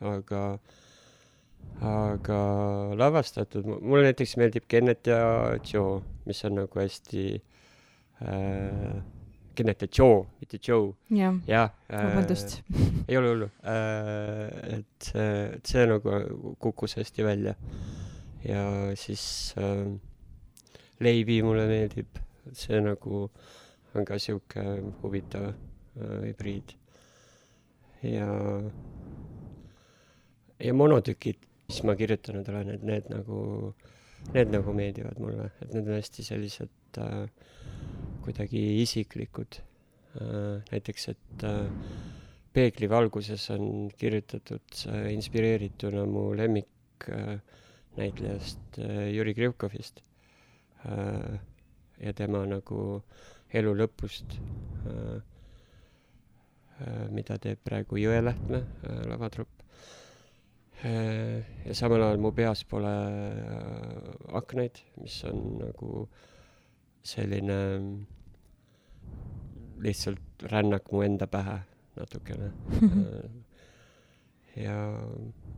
aga aga lavastatud, mulle näiteks meeldib Kennet ja Joe, mis on nagu hästi äh, äh, Kenneth Joe, mitte Joe. jah ja, äh,, vabandust ei ole hullu äh,. et see, et see nagu kukkus hästi välja. ja siis äh, Leivi mulle meeldib, see nagu on ka sihuke huvitav äh, hübriid. ja, ja monotükid, mis ma kirjutanud olen, et need nagu, need nagu meeldivad mulle, et need on hästi sellised äh, kuidagi isiklikud. Äh, näiteks, et äh, peegli valguses on kirjutatud inspireerituna mu lemmiknäitlejast äh, Jüri Krivkovist ja tema nagu elu lõpust, mida teeb praegu Jõelähtme lavatrupp. ja samal ajal mu peas pole aknaid, mis on nagu selline lihtsalt rännak mu enda pähe natukene ja,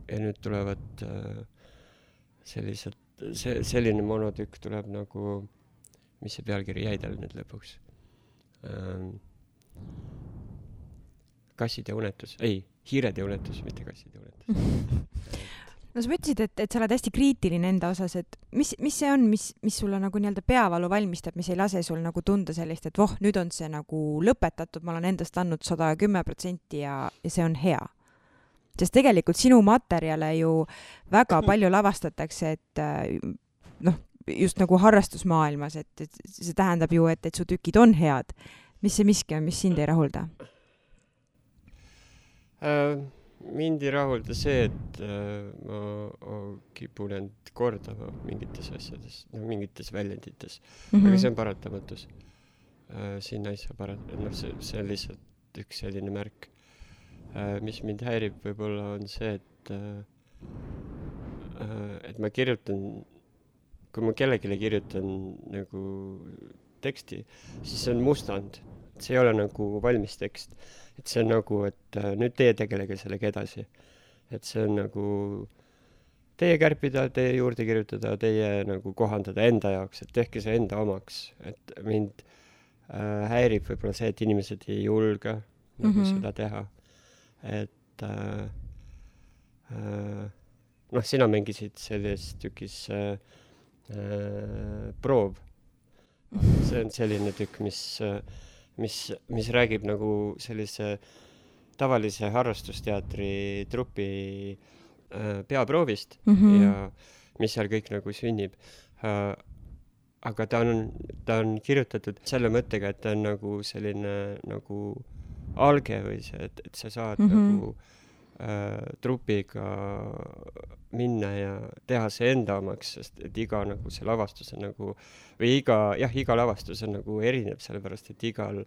ja nüüd tulevad äh, sellised, see, selline monotükk tuleb nagu, mis see pealkiri jäi tal nüüd lõpuks ähm,? kassid ja unetus, ei, hiired ja unetus, mitte kassid ja unetus no sa ütlesid, et, et sa oled hästi kriitiline enda osas, et mis, mis see on, mis, mis sulle nagu nii-öelda peavalu valmistab, mis ei lase sul nagu tunda sellist, et voh, nüüd on see nagu lõpetatud, ma olen endast andnud sada kümme protsenti ja, ja see on hea. Sest tegelikult sinu materjale ju väga palju lavastatakse, et noh, just nagu harrastusmaailmas, et, et see tähendab ju, et, et su tükid on head. mis see miski on, mis sind ei rahulda uh...? mind ei rahulda see, et äh, ma kipun end kordama mingites asjades, noh, mingites väljendites mm. -hmm. aga see on paratamatus äh,. sinna ei saa parata, noh, see, see on lihtsalt üks selline märk äh,. Mis mind häirib võib-olla on see, et äh, äh, et ma kirjutan, kui ma kellelegi kirjutan nagu teksti, siis see on mustand, see ei ole nagu valmis tekst et see on nagu, et äh, nüüd teie tegelege sellega edasi. et see on nagu teie kärpida, teie juurde kirjutada, teie nagu kohandada enda jaoks, et tehke see enda omaks, et mind äh, häirib võib-olla see, et inimesed ei julge nagu mm -hmm. seda teha. Et äh, äh, noh, sina mängisid selles tükis äh, äh, Proov. see on selline tükk, mis, mis, mis räägib nagu sellise tavalise harrastusteatri trupi äh, peaproovist mm -hmm. ja mis seal kõik nagu sünnib äh,. aga ta on, ta on kirjutatud selle mõttega, et ta on nagu selline nagu alge või see, et, et sa saad mm. -hmm. nagu äh, trupiga minna ja teha see enda omaks, sest et iga nagu see lavastus on nagu või iga jah, iga lavastus on nagu erinev, sellepärast et igal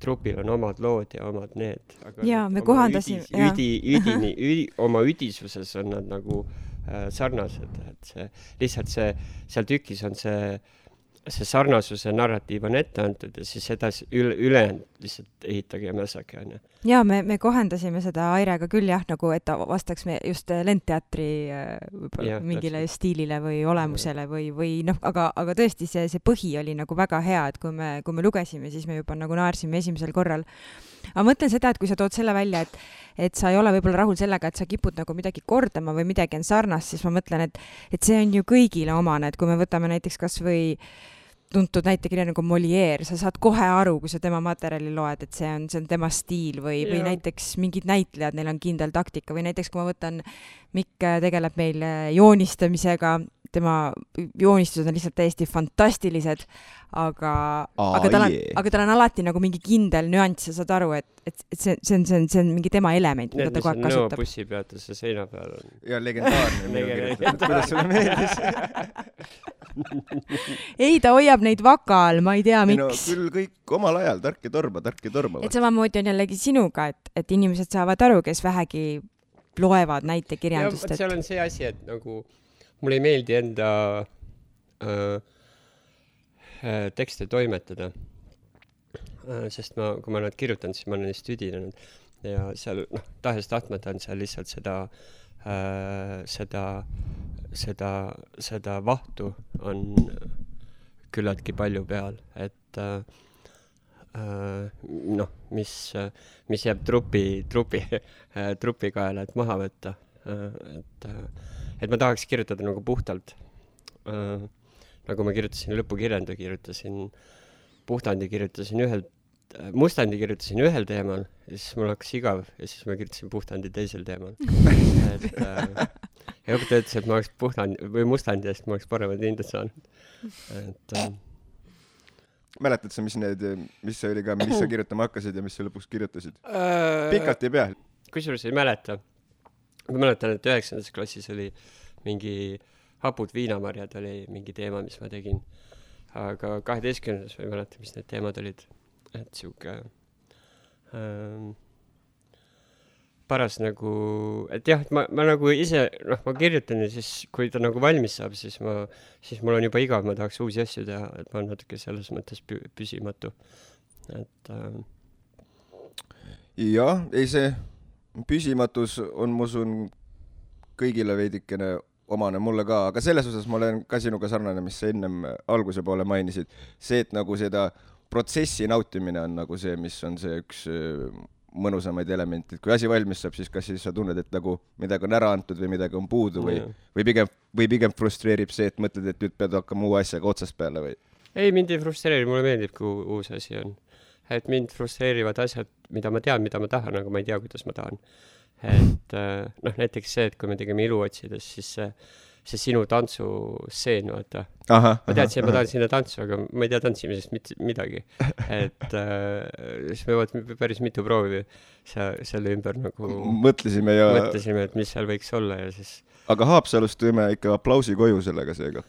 trupil on omad lood ja omad need. Jaa, me kohandasime- üdi, üdini, üdi, oma üdisuses on nad nagu äh, sarnased, et see lihtsalt see seal tükis on see see sarnasuse narratiiv on ette antud ja siis edasi üle, ülejäänud lihtsalt ehitage ja mässake onju. ja me, me kohendasime seda Airega küll jah, nagu et ta vastaks me just äh, lendteatri äh, võib-olla mingile täpselt. stiilile või olemusele või, või noh, aga, aga tõesti see, see põhi oli nagu väga hea, et kui me, kui me lugesime, siis me juba nagu naersime esimesel korral. aga mõtlen seda, et kui sa tood selle välja, et, et sa ei ole võib-olla rahul sellega, et sa kipud nagu midagi kordama või midagi on sarnast, siis ma mõtlen, et, et see on ju kõigile omane, et kui me võtame näiteks kasvõi tuntud näitekirja nagu Molière, sa saad kohe aru, kui sa tema materjali loed, et see on, see on tema stiil või, või näiteks mingid näitlejad, neil on kindel taktika või näiteks kui ma võtan, Mikk äh, tegeleb meil äh, joonistamisega, tema joonistused on lihtsalt täiesti fantastilised, aga, Aa, aga tal on jee., aga tal on alati nagu mingi kindel nüanss ja saad aru, et, et, et see, see on, see on, see on mingi tema element, mida ta kogu aeg kasutab. nõopussi peatuse seina peal on. ja legendaarne minu kirjutatud, kuidas sulle meeldis? ei, ta hoiab neid vaka all, ma ei tea, ei no miks. küll kõik omal ajal, tark ja torma, tark ja torma. et samamoodi on jällegi sinuga, et, et inimesed saavad aru, kes vähegi loevad näitekirjandust, seal on see asi, et nagu mulle ei meeldi enda äh, äh, tekste toimetada äh,. sest ma, kui ma nad kirjutan, siis ma olen neist üdinenud ja seal noh, tahes-tahtmata on seal lihtsalt seda äh,, seda, seda, seda vahtu on küllaltki palju peal, et äh, äh, noh, mis, mis jääb trupi, trupi, trupi kaela, et maha võtta. et, et ma tahaks kirjutada nagu puhtalt. nagu ma kirjutasin lõpukirjandi, kirjutasin puhtandi, kirjutasin ühel, mustandi kirjutasin ühel teemal ja siis mul hakkas igav ja siis ma kirjutasin puhtandi teisel teemal. et äh, ja õpetaja ütles, et ma oleks puhtandi või mustandi eest ma oleks paremat hinded saanud. et äh, mäletad sa, mis need, mis see oli ka, mis sa kirjutama hakkasid ja mis sa lõpuks kirjutasid? pikalt ei pea. kusjuures ei mäleta. Ma mäletan, et üheksandas klassis oli mingi hapud viinamarjad oli mingi teema, mis ma tegin. aga kaheteistkümnendas ma ei mäleta, mis need teemad olid. et sihuke ähm, paras nagu, et jah, et ma, ma nagu ise, noh, ma kirjutan ja siis, kui ta nagu valmis saab, siis ma, siis mul on juba igav, ma tahaks uusi asju teha, et ma olen natuke selles mõttes pü-, püsimatu. et ähm, jah, ei see püsimatus on, ma usun, kõigile veidikene omane, mulle ka, aga selles osas ma olen ka sinuga sarnane, mis sa ennem alguse poole mainisid. see, et nagu seda protsessi nautimine on nagu see, mis on see üks öö, mõnusamaid elemente, et kui asi valmis saab, siis kas siis sa tunned, et nagu midagi on ära antud või midagi on puudu või või pigem, või pigem frustreerib see, et mõtled, et nüüd pead hakkama uue asjaga otsast peale või? ei, mind ei frustreeri, mulle meeldib, kui uus asi on. Et mind frustreerivad asjad, mida ma tean, mida ma tahan, aga ma ei tea, kuidas ma tahan. et äh, noh, näiteks see, et kui me tegime Iluotsides, siis see, see sinu tantsustseen, vaata. ma teadsin, et ma tahan sinna tantsu, aga ma ei tea tantsimisest mitte midagi. et äh, siis me vaat- päris mitu proovi se- selle ümber nagu mõtlesime ja, mõtlesime, et mis seal võiks olla ja siis aga Haapsalust tõime ikka aplausi koju sellega seega.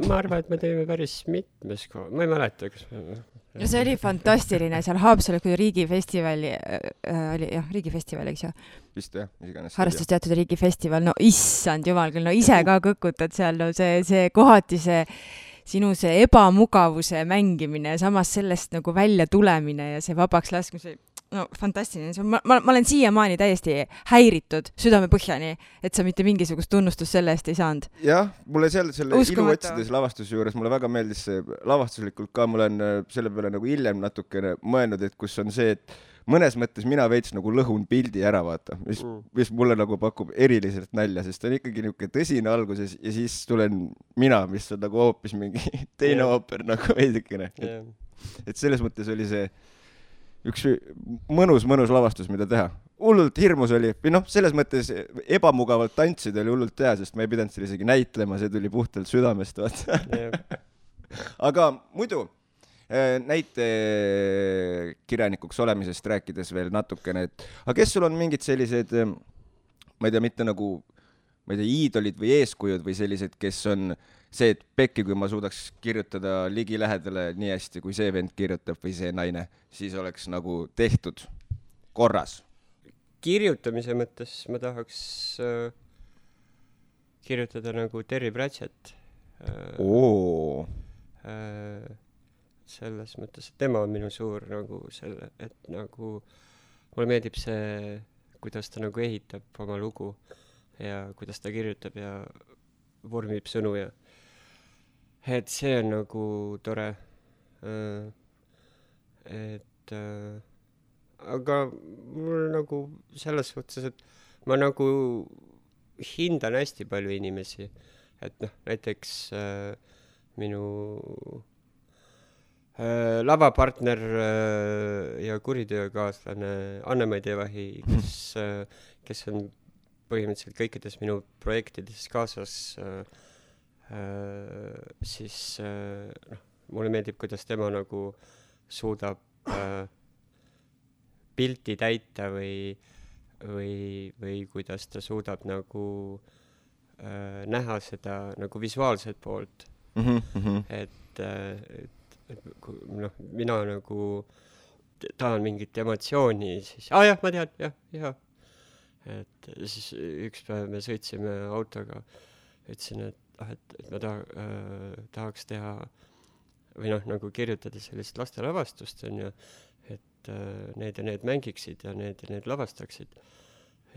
Ma arvan, et me teeme päris mitmes kohas, ma ei mäleta, kas me no see oli fantastiline seal Haapsalus, kui riigifestivali äh, oli jah, riigifestival, eks ju, vist jah, mis iganes. harrastusteatrite riigifestival, no issand jumal küll, no ise ka kõkutad seal, no see, see kohati see sinu see ebamugavuse mängimine ja samas sellest nagu välja tulemine ja see vabaks laskmine, no fantastiline, see on, ma, ma, ma olen siiamaani täiesti häiritud südamepõhjani, et sa mitte mingisugust tunnustust selle eest ei saanud. jah, mulle seal selle Uskumatu. iluotsides lavastuse juures mulle väga meeldis see lavastuslikult ka, ma olen äh, selle peale nagu hiljem natukene mõelnud, et kus on see, et mõnes mõttes mina veits nagu lõhun pildi ära, vaata, mis mm., mis mulle nagu pakub eriliselt nalja, sest ta on ikkagi niisugune tõsine alguses ja siis tulen mina, mis on nagu hoopis mingi teine yeah. ooper nagu veidikene yeah.. et selles mõttes oli see üks mõnus, mõnus lavastus, mida teha. hullult hirmus oli, või noh, selles mõttes ebamugavalt tantsida oli hullult hea, sest ma ei pidanud seal isegi näitlema, see tuli puhtalt südamest, vaata yeah. aga muidu Äh, näitekirjanikuks olemisest rääkides veel natukene, et aga kes sul on mingid sellised, äh, ma ei tea, mitte nagu, ma ei tea, iidolid või eeskujud või sellised, kes on see, et pekki, kui ma suudaks kirjutada ligilähedale nii hästi, kui see vend kirjutab või see naine, siis oleks nagu tehtud korras. kirjutamise mõttes ma tahaks äh, kirjutada nagu Terry Pratchett äh,. oo äh, selles mõttes, et tema on minu suur nagu selle, et nagu mulle meeldib see, kuidas ta nagu ehitab oma lugu ja kuidas ta kirjutab ja vormib sõnu ja et see on nagu tore. Äh, et äh, aga mul nagu selles suhtes, et ma nagu hindan hästi palju inimesi, et noh, näiteks äh, minu lavapartner ja kuritöökaaslane Anne-Mai Teevahi, kes, kes on põhimõtteliselt kõikides minu projektides kaasas, siis noh, mulle meeldib, kuidas tema nagu suudab pilti täita või, või, või kuidas ta suudab nagu näha seda nagu visuaalset poolt mm. -hmm. et, et et noh, mina nagu tahan mingit emotsiooni, siis aa ah, jah, ma tean, jah, jah. Et siis üks päev me sõitsime autoga, ütlesin, et ah, et, et ma taha- äh,, tahaks teha või noh, nagu kirjutada sellist lastelavastust, on ju, et äh, need ja need mängiksid ja need ja need lavastaksid.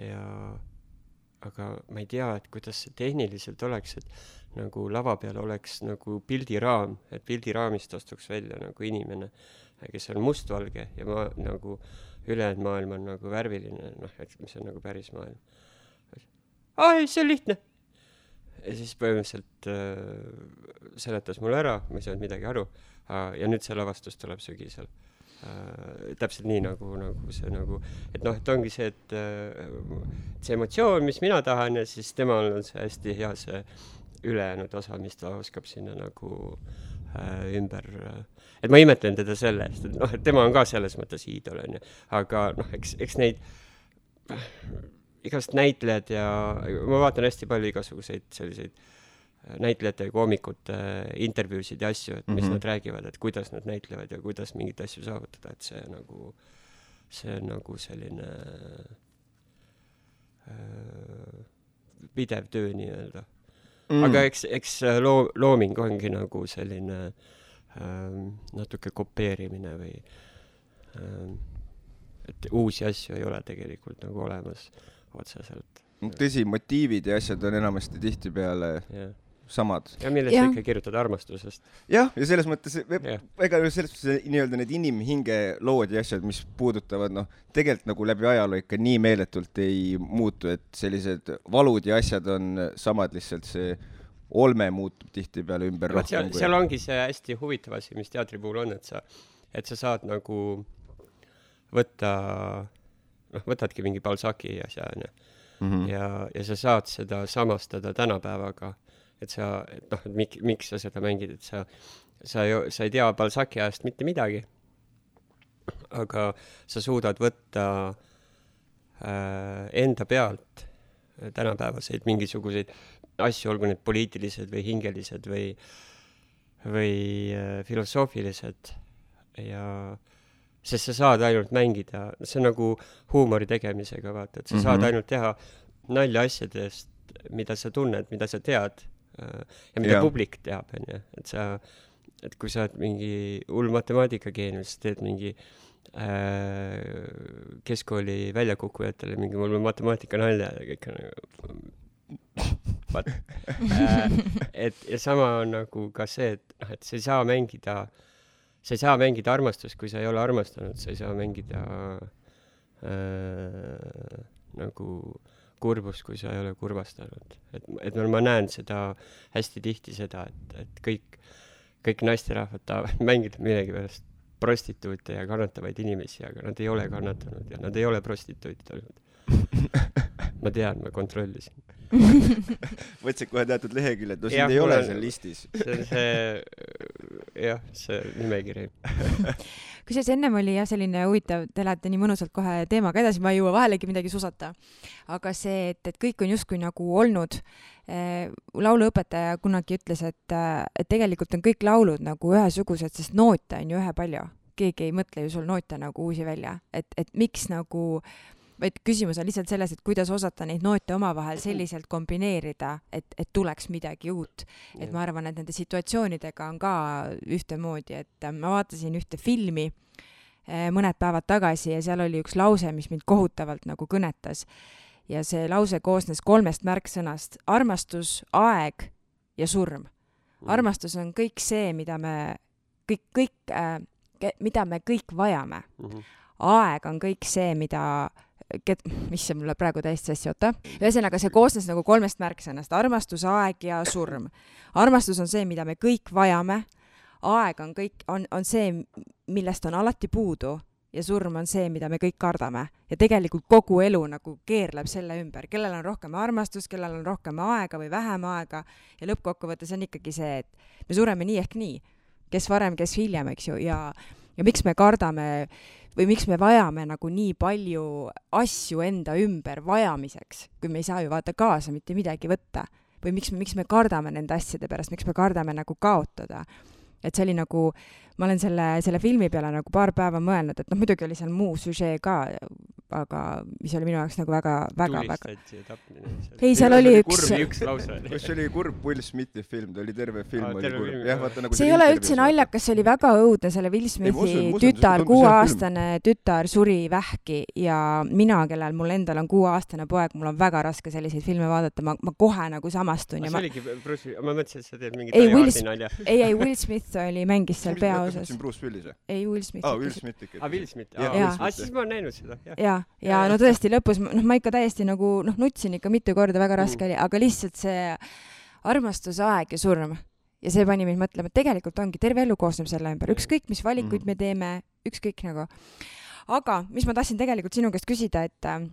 ja aga ma ei tea, et kuidas see tehniliselt oleks, et nagu lava peal oleks nagu pildiraam, et pildiraamist astuks välja nagu inimene, kes on mustvalge ja ma nagu ülejäänud maailm on nagu värviline, noh, et mis on nagu päris maailm. aa ei, see on lihtne. ja siis põhimõtteliselt äh, seletas mulle ära, ma ei saanud midagi aru äh,, ja nüüd see lavastus tuleb sügisel äh, täpselt nii nagu, nagu see nagu, et noh, et ongi see, et äh, see emotsioon, mis mina tahan ja siis temal on see hästi hea see ülejäänud osa, mis ta oskab sinna nagu äh, ümber äh,, et ma imetlen teda selle eest, et noh, et tema on ka selles mõttes iidol, onju, aga noh, eks, eks neid äh, igast näitlejad ja ma vaatan hästi palju igasuguseid selliseid äh, näitlejate ja koomikute intervjuusid ja asju, et mis mm -hmm. nad räägivad, et kuidas nad näitlevad ja kuidas mingeid asju saavutada, et see nagu, see on nagu selline äh, pidev töö nii-öelda. Mm.. aga eks, eks äh, loo-, looming ongi nagu selline ähm, natuke kopeerimine või ähm, et uusi asju ei ole tegelikult nagu olemas otseselt. tõsi, motiivid ja asjad on enamasti tihtipeale yeah samad. ja millest sa ikka kirjutad armastusest. jah, ja selles mõttes, ega selles mõttes nii-öelda need inimhinge lood ja asjad, mis puudutavad, noh, tegelikult nagu läbi ajaloo ikka nii meeletult ei muutu, et sellised valud ja asjad on samad, lihtsalt see olme muutub tihtipeale ümber rohkem. seal, seal ongi see hästi huvitav asi, mis teatri puhul on, et sa, et sa saad nagu võtta, noh, võtadki mingi Balzaci asja, onju. Mhm. ja, ja sa saad seda samastada tänapäevaga et sa, et noh, et mik-, miks sa seda mängid, et sa, sa ju, sa ei tea Balzaci ajast mitte midagi, aga sa suudad võtta äh, enda pealt tänapäevaseid mingisuguseid asju, olgu need poliitilised või hingelised või, või äh, filosoofilised ja sest sa saad ainult mängida, see on nagu huumori tegemisega, vaata, et sa mm -hmm. saad mhm. ainult teha nalja asjadest, mida sa tunned, mida sa tead Äh, ja mida ja. publik teab, onju, et sa, et kui sa oled mingi hull matemaatikageenius, teed mingi äh, keskkooli väljakukkujatele mingi mul matemaatika-nalja ja kõik on nagu vaat äh,. et ja sama on nagu ka see, et noh, et sa ei saa mängida sa ei saa mängida armastust, kui sa ei ole armastanud, sa ei saa mängida äh, nagu kurbust, kui sa ei ole kurvastanud. et, et ma näen seda hästi tihti seda, et, et kõik, kõik naisterahvad tahavad mängida millegipärast prostituute ja kannatavaid inimesi, aga nad ei ole kannatanud ja nad ei ole prostituut olnud. ma tean, ma kontrollisin võtsid kohe teatud leheküljed, no sind ei ole seal listis. see on see, jah, see nimekiri kusjuures ennem oli jah, selline huvitav, te lähete nii mõnusalt kohe teemaga edasi, ma ei jõua vahelegi midagi susata. aga see, et, et kõik on justkui nagu olnud eh,, lauluõpetaja kunagi ütles, et, et tegelikult on kõik laulud nagu ühesugused, sest noote on ju ühepalju. keegi ei mõtle ju sul noote nagu uusi välja, et, et miks nagu vaid küsimus on lihtsalt selles, et kuidas osata neid noote omavahel selliselt kombineerida, et, et tuleks midagi uut. et ma arvan, et nende situatsioonidega on ka ühtemoodi, et äh, ma vaatasin ühte filmi äh, mõned päevad tagasi ja seal oli üks lause, mis mind kohutavalt nagu kõnetas. ja see lause koosnes kolmest märksõnast armastus, aeg ja surm. Mm. armastus on kõik see, mida me kõik, kõik äh,, mida me kõik vajame mm. -hmm. aeg on kõik see, mida ket-, mis see mulle praegu täiesti sassi, oota. ühesõnaga, see koosnes nagu kolmest märksõnast, armastus, aeg ja surm. armastus on see, mida me kõik vajame, aeg on kõik, on, on see, millest on alati puudu. Ja surm on see, mida me kõik kardame. ja tegelikult kogu elu nagu keerleb selle ümber, kellel on rohkem armastust, kellel on rohkem aega või vähem aega. Ja lõppkokkuvõttes on ikkagi see, et me sureme nii ehk nii, kes varem, kes hiljem, eks ju, ja ja miks me kardame või miks me vajame nagu nii palju asju enda ümber vajamiseks, kui me ei saa ju vaata kaasa mitte midagi võtta. või miks miks me kardame nende asjade pärast, miks me kardame nagu kaotada. et see oli nagu, ma olen selle, selle filmi peale nagu paar päeva mõelnud, et noh, muidugi oli seal muu süžee ka, aga mis oli minu jaoks nagu väga, väga, väga. ei, seal oli üks. kas see oli kurb Will Smithi film, ta oli terve film oli kurb. jah, vaata nagu. see ei ole üldse naljakas, see oli väga õudne, selle Will Smithi tütar, kuueaastane tütar suri vähki ja mina, kellel mul endal on kuueaastane poeg, mul on väga raske selliseid filme vaadata, ma, ma kohe nagu samastun. see ma... oligi Bruce, ma mõtlesin, et sa teed mingit ei, Will, ei, ei, Will Smith oli, mängis seal peaosas. Bruce Willis või? ei, Will Smith. aa, Will Smith ikka. aa, Will Smith, aa, siis ma olen näinud seda, jah ja, ja no tõesti lõpus, noh, ma ikka täiesti nagu noh, nutsin ikka mitu korda, väga raske mm. oli, aga lihtsalt see armastus, aeg ja surm ja see pani mind mõtlema, et tegelikult ongi terve elu koosneb selle ümber, ükskõik mis valikuid mm. me teeme, ükskõik nagu. aga mis ma tahtsin tegelikult sinu käest küsida, et äh,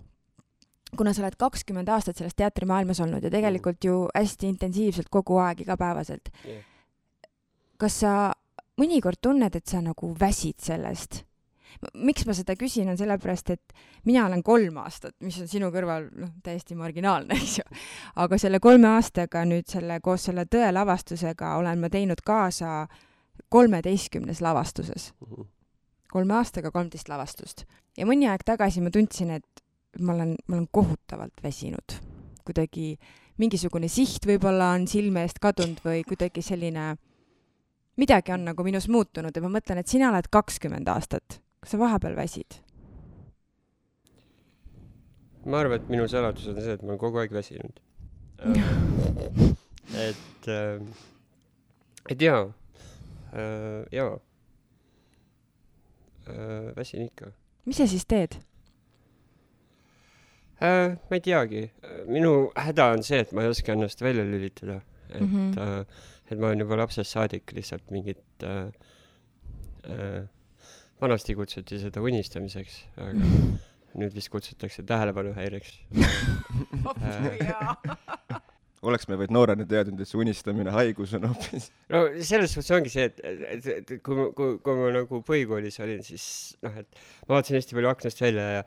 kuna sa oled kakskümmend aastat selles teatrimaailmas olnud ja tegelikult mm. ju hästi intensiivselt kogu aeg, igapäevaselt yeah., kas sa mõnikord tunned, et sa nagu väsid sellest? miks ma seda küsin, on sellepärast, et mina olen kolm aastat, mis on sinu kõrval noh, täiesti marginaalne, eks ju. aga selle kolme aastaga nüüd selle, koos selle tõe lavastusega olen ma teinud kaasa kolmeteistkümnes lavastuses. Mhm. kolme aastaga kolmteist lavastust. ja mõni aeg tagasi ma tundsin, et ma olen, ma olen kohutavalt väsinud. kuidagi mingisugune siht võib-olla on silme eest kadunud või kuidagi selline midagi on nagu minus muutunud ja ma mõtlen, et sina oled kakskümmend aastat kas sa vahepeal väsid? ma arvan, et minu saladus on see, et ma olen kogu aeg väsinud et äh,, et jaa äh,, jaa äh,, väsin ikka. mis sa siis teed äh,? ma ei teagi, minu häda on see, et ma ei oska ennast välja lülitada, et mm, -hmm. Äh, et ma olen juba lapsest saadik lihtsalt mingit äh, äh, vanasti kutsuti seda unistamiseks, aga nüüd vist kutsutakse tähelepanuhäireks oleks me vaid noorena teadnud, et see unistamine haigus on hoopis. no selles suhtes ongi see, et, et, et kui, kui, kui ma nagu põhikoolis olin, siis noh, et ma vaatasin hästi palju aknast välja ja,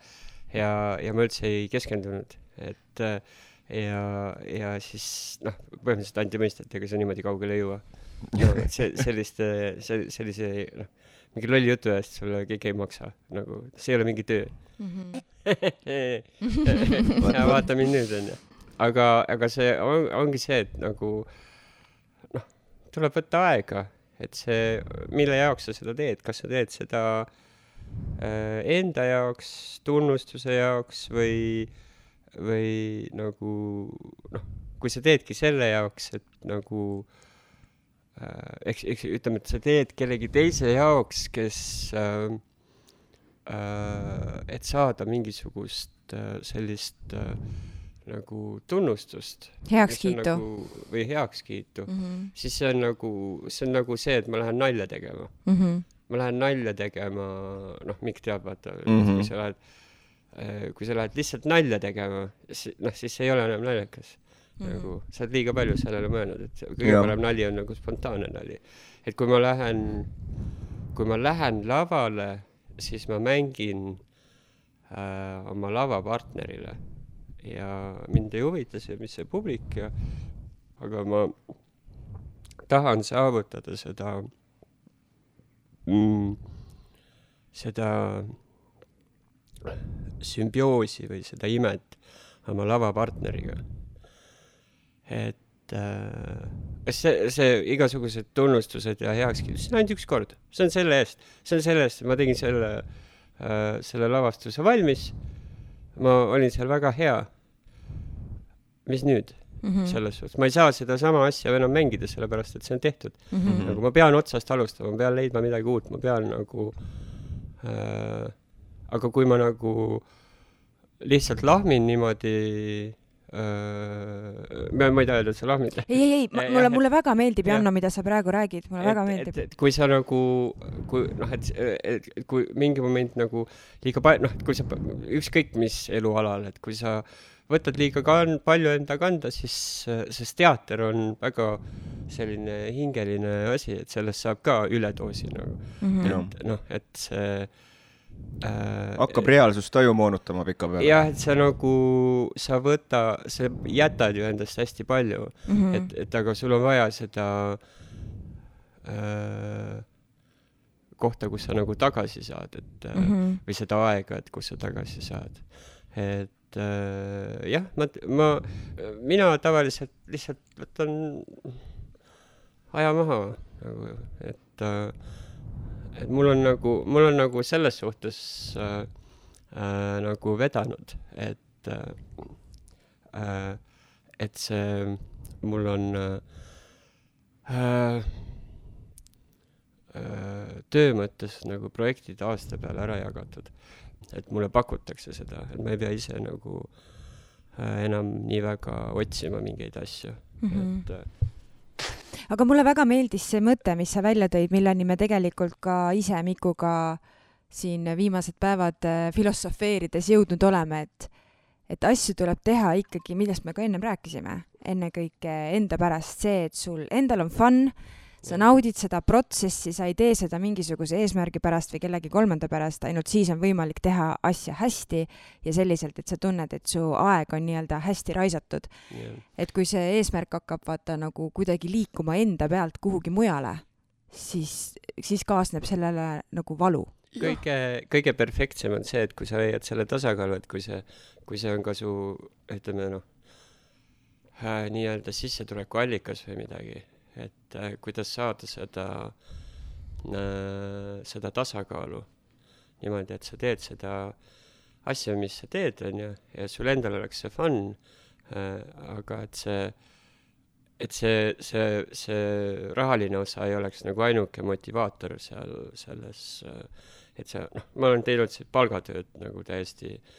ja, ja ma üldse ei keskendunud, et ja, ja siis noh, põhimõtteliselt anti mõista, et ega sa niimoodi kaugele ei jõua no,. see, selliste, see, sellise noh mingi lolli jutu eest sulle keegi ei maksa, nagu see ei ole mingi töö mm. -hmm. vaata mind nüüd onju. aga, aga see on, ongi see, et nagu noh, tuleb võtta aega, et see, mille jaoks sa seda teed, kas sa teed seda äh, enda jaoks, tunnustuse jaoks või, või nagu noh, kui sa teedki selle jaoks, et nagu äh, eks, eks ütleme, et sa teed kellegi teise jaoks, kes äh, äh, et saada mingisugust äh, sellist äh, nagu tunnustust. heakskiitu. Nagu, või heakskiitu mm, -hmm. siis see on nagu, see on nagu see, et ma lähen nalja tegema mm. -hmm. ma lähen nalja tegema, noh, Mikk teab, vaata mm. -hmm. kui sa lähed, kui sa lähed lihtsalt nalja tegema, noh, siis see ei ole enam naljakas mm. -hmm. nagu sa oled liiga palju sellele mõelnud, et kõige parem nali on nagu spontaanne nali. et kui ma lähen, kui ma lähen lavale, siis ma mängin äh, oma lavapartnerile ja mind ei huvita see, mis see publik ja, aga ma tahan saavutada seda mm, seda sümbioosi või seda imet oma lavapartneriga. et äh, see, see igasugused tunnustused ja heakskiidud, see on ainult üks kord, see on selle eest, see on selle eest, ma tegin selle äh,, selle lavastuse valmis. ma olin seal väga hea. mis nüüd Mm -hmm. selles suhtes, ma ei saa sedasama asja enam mängida, sellepärast et see on tehtud Mm -hmm. nagu ma pean otsast alustama, ma pean leidma midagi uut, ma pean nagu äh, aga kui ma nagu lihtsalt lahmin niimoodi äh, ma, ma ei taha öelda, et sa lahmid. ei, ei, ei, mulle, mulle väga meeldib. Janno, mida sa praegu räägid, mulle väga meeldib et, et kui sa nagu, kui noh, et, et, et kui mingi moment nagu liiga palju, noh, et kui sa ükskõik mis elualal, et kui sa võtad liiga kan- palju enda kanda, siis, sest teater on väga selline hingeline asi, et sellest saab ka üledoosi nagu mm. -hmm. Et noh, et see äh, hakkab reaalsust taju moonutama pikapeale. jah, et sa nagu, sa võta, sa jätad ju endast hästi palju Mm -hmm. et, et aga sul on vaja seda äh, kohta, kus sa nagu tagasi saad, et mm mm -hmm. -hmm. või seda aega, et kus sa tagasi saad. et äh, jah, ma, ma, mina tavaliselt lihtsalt võtan aja maha nagu, et äh, et mul on nagu, mul on nagu selles suhtes äh, äh, nagu vedanud, et äh, äh, et see, mul on äh, äh, töö mõttes nagu projektid aasta peale ära jagatud. et mulle pakutakse seda, et ma ei pea ise nagu äh, enam nii väga otsima mingeid asju mm. -hmm. et äh, aga mulle väga meeldis see mõte, mis sa välja tõid, milleni me tegelikult ka ise Mikuga siin viimased päevad äh, filosofeerides jõudnud oleme, et et asju tuleb teha ikkagi, millest me ka ennem rääkisime, ennekõike enda pärast see, et sul endal on fun, sa naudid seda protsessi, sa ei tee seda mingisuguse eesmärgi pärast või kellegi kolmanda pärast, ainult siis on võimalik teha asja hästi ja selliselt, et sa tunned, et su aeg on nii-öelda hästi raisatud jah. et kui see eesmärk hakkab vaata nagu kuidagi liikuma enda pealt kuhugi mujale, siis, siis kaasneb sellele nagu valu. kõige, kõige perfektsem on see, et kui sa leiad selle tasakaalu, et kui see, kui see on ka su, ütleme noh äh,, nii-öelda sissetulekuallikas või midagi, et äh, kuidas saada seda äh,, seda tasakaalu. Niimoodi, et sa teed seda asja, mis sa teed, onju, ja sul endal oleks see fun äh,, aga et see, et see, see, see rahaline osa ei oleks nagu ainuke motivaator seal selles et sa noh, ma olen teinud seda palgatööd nagu täiesti äh,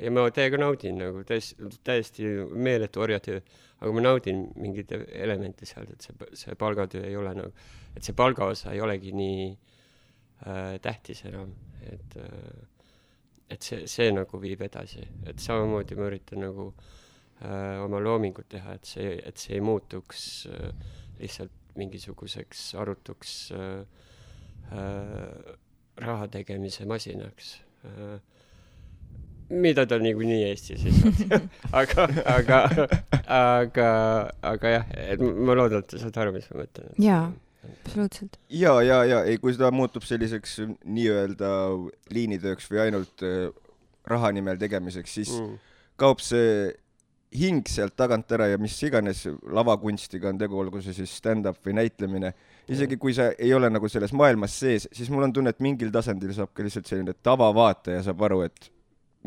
ja ma täiega naudin nagu täiesti, täiesti meeletu orjatöö, aga ma naudin mingeid elemente sealt, et see, see palgatöö ei ole nagu, et see palgaosa ei olegi nii äh, tähtis enam, et äh, et see, see nagu viib edasi, et samamoodi ma üritan nagu äh, oma loomingut teha, et see, et see ei muutuks äh, lihtsalt mingisuguseks arutuks äh, äh, raha tegemise masinaks äh, mida ta niikuinii Eestis ei saa. aga, aga, aga, aga jah, et ma loodan, et sa saad aru, mis ma mõtlen. Jaa. absoluutselt. ja, ja, ja ei, kui ta muutub selliseks nii-öelda liinitööks või ainult äh, raha nimel tegemiseks, siis Mm. kaob see hing sealt tagant ära ja mis iganes lavakunstiga on tegu, olgu see siis stand-up või näitlemine, isegi kui sa ei ole nagu selles maailmas sees, siis mul on tunne, et mingil tasandil saab ka lihtsalt selline tavavaataja saab aru, et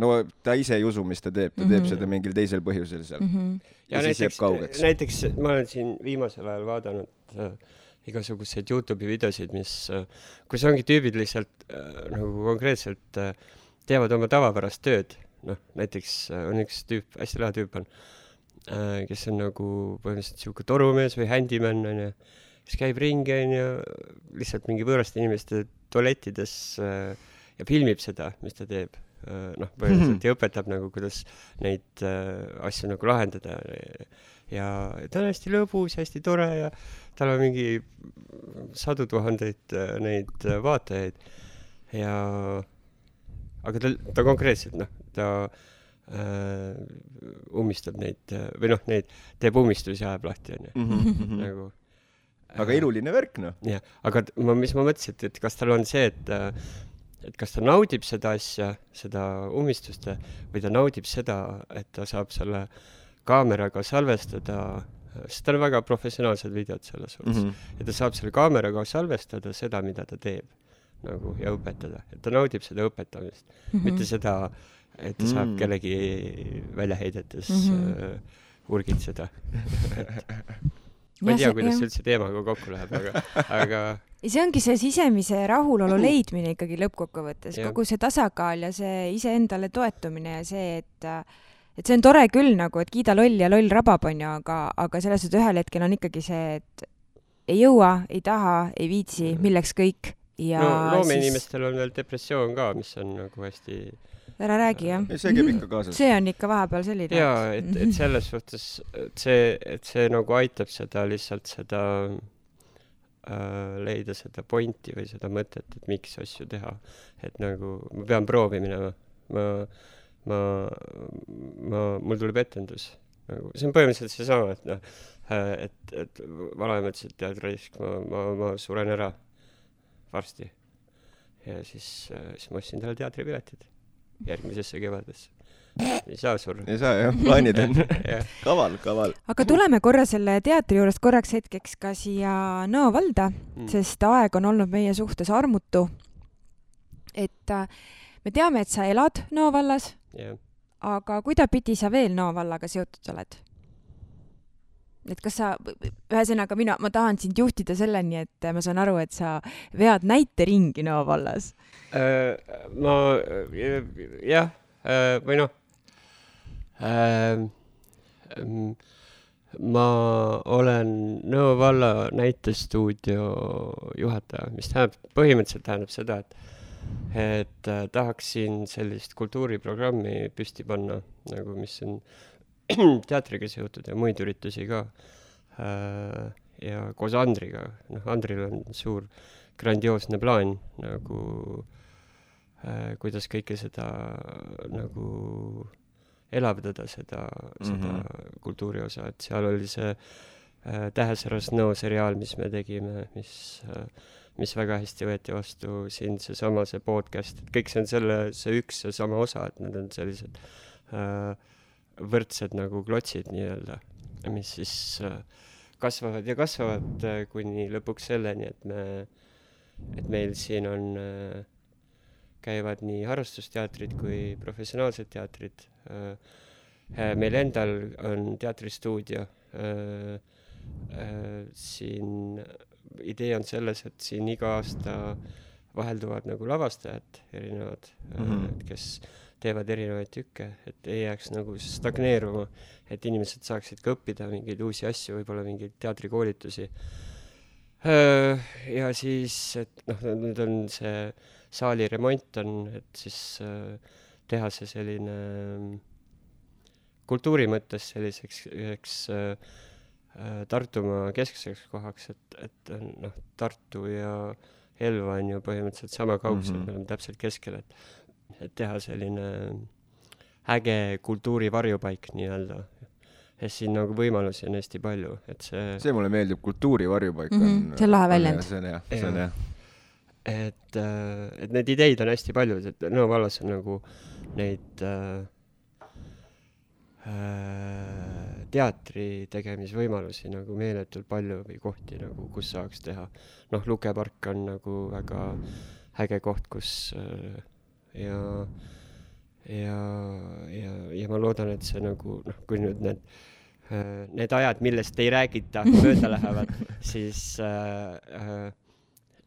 no ta ise ei usu, mis ta teeb, ta mm -hmm. teeb Mhm. seda mingil teisel põhjusel seal mm. -hmm. ja, ja siis jääb kaugeks. näiteks ma olen siin viimasel ajal vaadanud äh, igasuguseid Youtube'i videosid, mis, kus ongi tüübid lihtsalt äh, nagu konkreetselt äh, teevad oma tavapärast tööd, noh, näiteks äh, on üks tüüp, hästi lahe tüüp on äh,, kes on nagu põhimõtteliselt niisugune torumees või handyman, onju, kes käib ringi, onju, lihtsalt mingi võõraste inimeste tualettides äh, ja filmib seda, mis ta teeb äh,. Noh, põhimõtteliselt ja õpetab nagu, kuidas neid äh, asju nagu lahendada ja ta on hästi lõbus, hästi tore ja tal on mingi sadu tuhandeid äh, neid äh, vaatajaid ja aga ta, ta konkreetselt noh, ta äh, ummistab neid äh, või noh, neid teeb ummistusi, ajab lahti onju mm -hmm. nagu aga iluline värk noh. jah, aga ma, mis ma mõtlesin, et, et kas tal on see, et et kas ta naudib seda asja, seda ummistust või ta naudib seda, et ta saab selle äh, kaameraga salvestada, sest tal on väga professionaalsed videod selles suhtes mm, -hmm. ja ta saab selle kaameraga salvestada seda, mida ta teeb nagu ja õpetada, et ta naudib seda õpetamist mm, -hmm. mitte seda, et ta saab mm -hmm. kellegi väljaheidetes mm -hmm. uh, urgitseda ma ei tea, kuidas see üldse teemaga kokku läheb, aga, aga see ongi see sisemise rahulolu leidmine ikkagi lõppkokkuvõttes, kogu see tasakaal ja see iseendale toetumine ja see, et et see on tore küll nagu, et kiida loll ja loll rabab, onju, aga, aga selles suhtes ühel hetkel on ikkagi see, et ei jõua, ei taha, ei viitsi, milleks kõik ja no loomeinimestel siis... on veel depressioon ka, mis on nagu hästi ära räägi, jah. see käib ikka kaasas. see on ikka vahepeal selline. jaa, et, et selles suhtes, et see, et see nagu aitab seda lihtsalt seda leida seda pointi või seda mõtet, et miks asju teha. et nagu ma pean proovi minema. ma ma, ma, mul tuleb etendus nagu, see on põhimõtteliselt seesama, et noh, et, et vanaema ütles, et tead raisk, ma, ma, ma suren ära varsti. ja siis, siis ma ostsin talle teatripiletid järgmisesse kevadesse. Ei saa surra. ei saa jah, plaanid on kaval, kaval. aga tuleme korra selle teatri juurest korraks hetkeks ka siia Nõo valda mm., sest aeg on olnud meie suhtes armutu. et äh, me teame, et sa elad Nõo vallas yeah.. aga kuidapidi sa veel Nõo vallaga seotud oled? et kas sa, ühesõnaga mina, ma tahan sind juhtida selleni, et ma saan aru, et sa vead näiteringi Nõo vallas äh,. ma jah äh,, või noh ma olen Nõo valla näitestuudio juhataja, mis tähendab, põhimõtteliselt tähendab seda, et et äh, tahaksin sellist kultuuriprogrammi püsti panna, nagu mis on teatriga seotud ja muid üritusi ka äh,. ja koos Andriga, noh, Andril on suur grandioosne plaan nagu äh,, kuidas kõike seda nagu elavdada, seda mm, -hmm. seda kultuuri osa, et seal oli see äh, Tähesäras Nõo seriaal, mis me tegime, mis äh, mis väga hästi võeti vastu, siin seesama, see podcast, et kõik see on selle, see üks ja sama osa, et need on sellised äh, võrdsed nagu klotsid nii-öelda, mis siis äh, kasvavad ja kasvavad äh, kuni lõpuks selleni, et me, et meil siin on äh,, käivad nii harrastusteatrid kui professionaalsed teatrid äh,. äh meil endal on teatristuudio äh, siin idee on selles, et siin iga aasta vahelduvad nagu lavastajad erinevad mm, -hmm. kes teevad erinevaid tükke, et ei jääks nagu stagneeruma, et inimesed saaksid ka õppida mingeid uusi asju, võib-olla mingeid teatrikoolitusi. Ja siis, et noh, nüüd on see saali remont on, et siis äh, teha see selline kultuuri mõttes selliseks üheks äh, Äh, Tartumaa keskseks kohaks, et, et noh, Tartu ja Elva on ju põhimõtteliselt sama kaugsed mm, -hmm. me oleme täpselt keskel, et, et teha selline äge kultuurivarjupaik nii-öelda. ja siin nagu võimalusi on hästi palju, et see see mulle meeldib, kultuurivarjupaik mm -hmm. on see on lahe väljend. see on jah, see on jah. Et, äh, et neid ideid on hästi palju, et Nõo vallas on nagu neid äh, Äh, teatri tegemisvõimalusi nagu meeletult palju või kohti nagu, kus saaks teha. noh, lukepark on nagu väga äge koht, kus äh, ja, ja, ja, ja ma loodan, et see nagu noh, kui nüüd need äh, need ajad, millest ei räägita, mööda lähevad, siis äh, äh,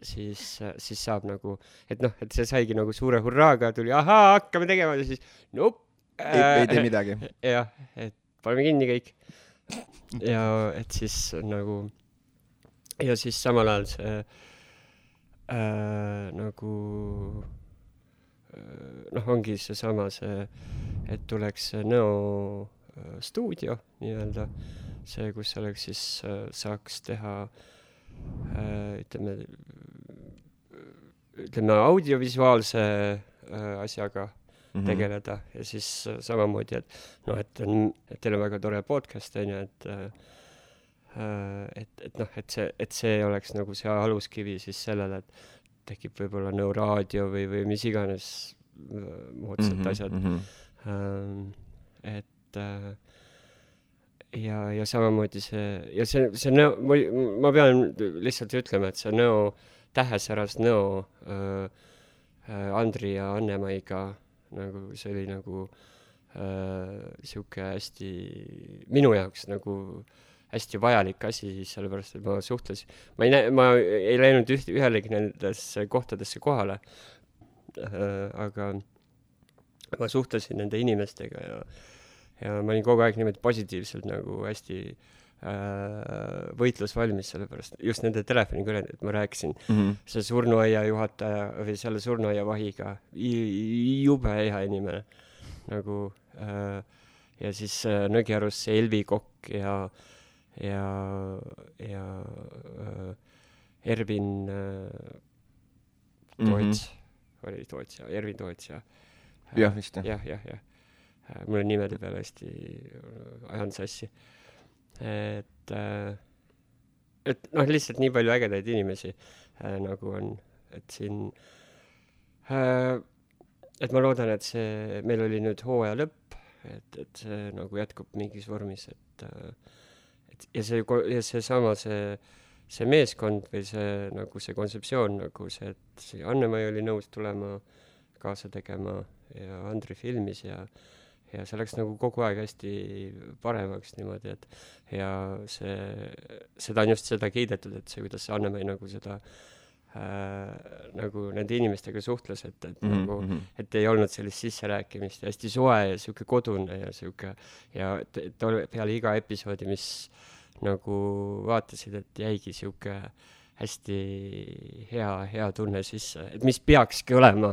siis, siis saab nagu, et noh, et see saigi nagu suure hurraaga tuli, ahaa, hakkame tegema ja siis nope. ei, ei tee midagi. jah, et paneme kinni kõik. ja et siis nagu ja siis samal ajal see äh, nagu äh, noh, ongi seesama see, et tuleks Nõo äh, stuudio nii-öelda, see, kus oleks siis äh,, saaks teha äh, ütleme, ütleme audiovisuaalse äh, asjaga mm -hmm. tegeleda ja siis äh, samamoodi, et noh, et on, et teil on väga tore podcast on ju, et äh, Äh, et, et noh, et see, et see oleks nagu see aluskivi siis sellele, et tekib võib-olla no raadio või, või mis iganes äh, moodsad mm -hmm, asjad mm. -hmm. et äh, ja, ja samamoodi see, ja see, see nõo, ma, ma pean lihtsalt ütlema, et see nõo, tähesäras nõo äh, Andri ja Anne-Maiga nagu see oli nagu äh, sihuke hästi minu jaoks nagu äh, hästi vajalik asi, sellepärast et ma suhtlesin, ma ei näe, ma ei läinud üht, ühelegi nendesse kohtadesse kohale äh,, aga ma suhtlesin nende inimestega ja, ja ma olin kogu aeg niimoodi positiivselt nagu hästi äh, võitlusvalmis, sellepärast just nende telefonikõned, et ma rääkisin mm -hmm. selle surnuaia juhataja või selle surnuaia vahiga, jube hea inimene nagu äh, ja siis äh, Nõgiarus see Elvi Kokk ja ja, ja äh, Ervin äh, Toots mm, -hmm. oli Toots ja Ervin Toots ja äh, jah, vist jah. jah, jah, jah. Äh, mul on nimede peale hästi, äh, ajan sassi. et äh,, et noh, lihtsalt nii palju ägedaid inimesi äh, nagu on, et siin äh, et ma loodan, et see, meil oli nüüd hooaja lõpp, et, et see nagu jätkub mingis vormis, et äh, et ja see, ja seesama, see, see meeskond või see nagu see kontseptsioon nagu see, et see Anne-Mai oli nõus tulema kaasa tegema ja Andri filmis ja ja see läks nagu kogu aeg hästi paremaks niimoodi, et ja see, seda on just seda kiidetud, et see, kuidas see Anne-Mai nagu seda äh, nagu nende inimestega suhtles, et, et mm -hmm. nagu, mhm. et ei olnud sellist sisserääkimist ja hästi soe ja sihuke kodune ja sihuke ja et peale iga episoodi, mis nagu vaatasid, et jäigi sihuke hästi hea, hea tunne sisse, et mis peakski olema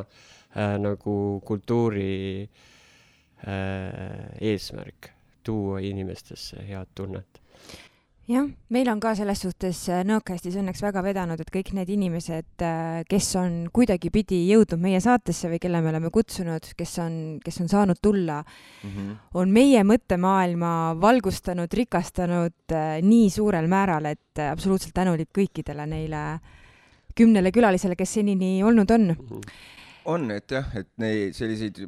äh, nagu kultuuri äh, eesmärk, tuua inimestesse head tunnet jah, meil on ka selles suhtes äh, Nõokastis õnneks väga vedanud, et kõik need inimesed, äh, kes on kuidagipidi jõudnud meie saatesse või kelle me oleme kutsunud, kes on, kes on saanud tulla mm, -hmm. on meie mõttemaailma valgustanud, rikastanud äh, nii suurel määral, et absoluutselt tänulik kõikidele neile kümnele külalisele, kes senini olnud on. Mhm. on, et jah, et neid selliseid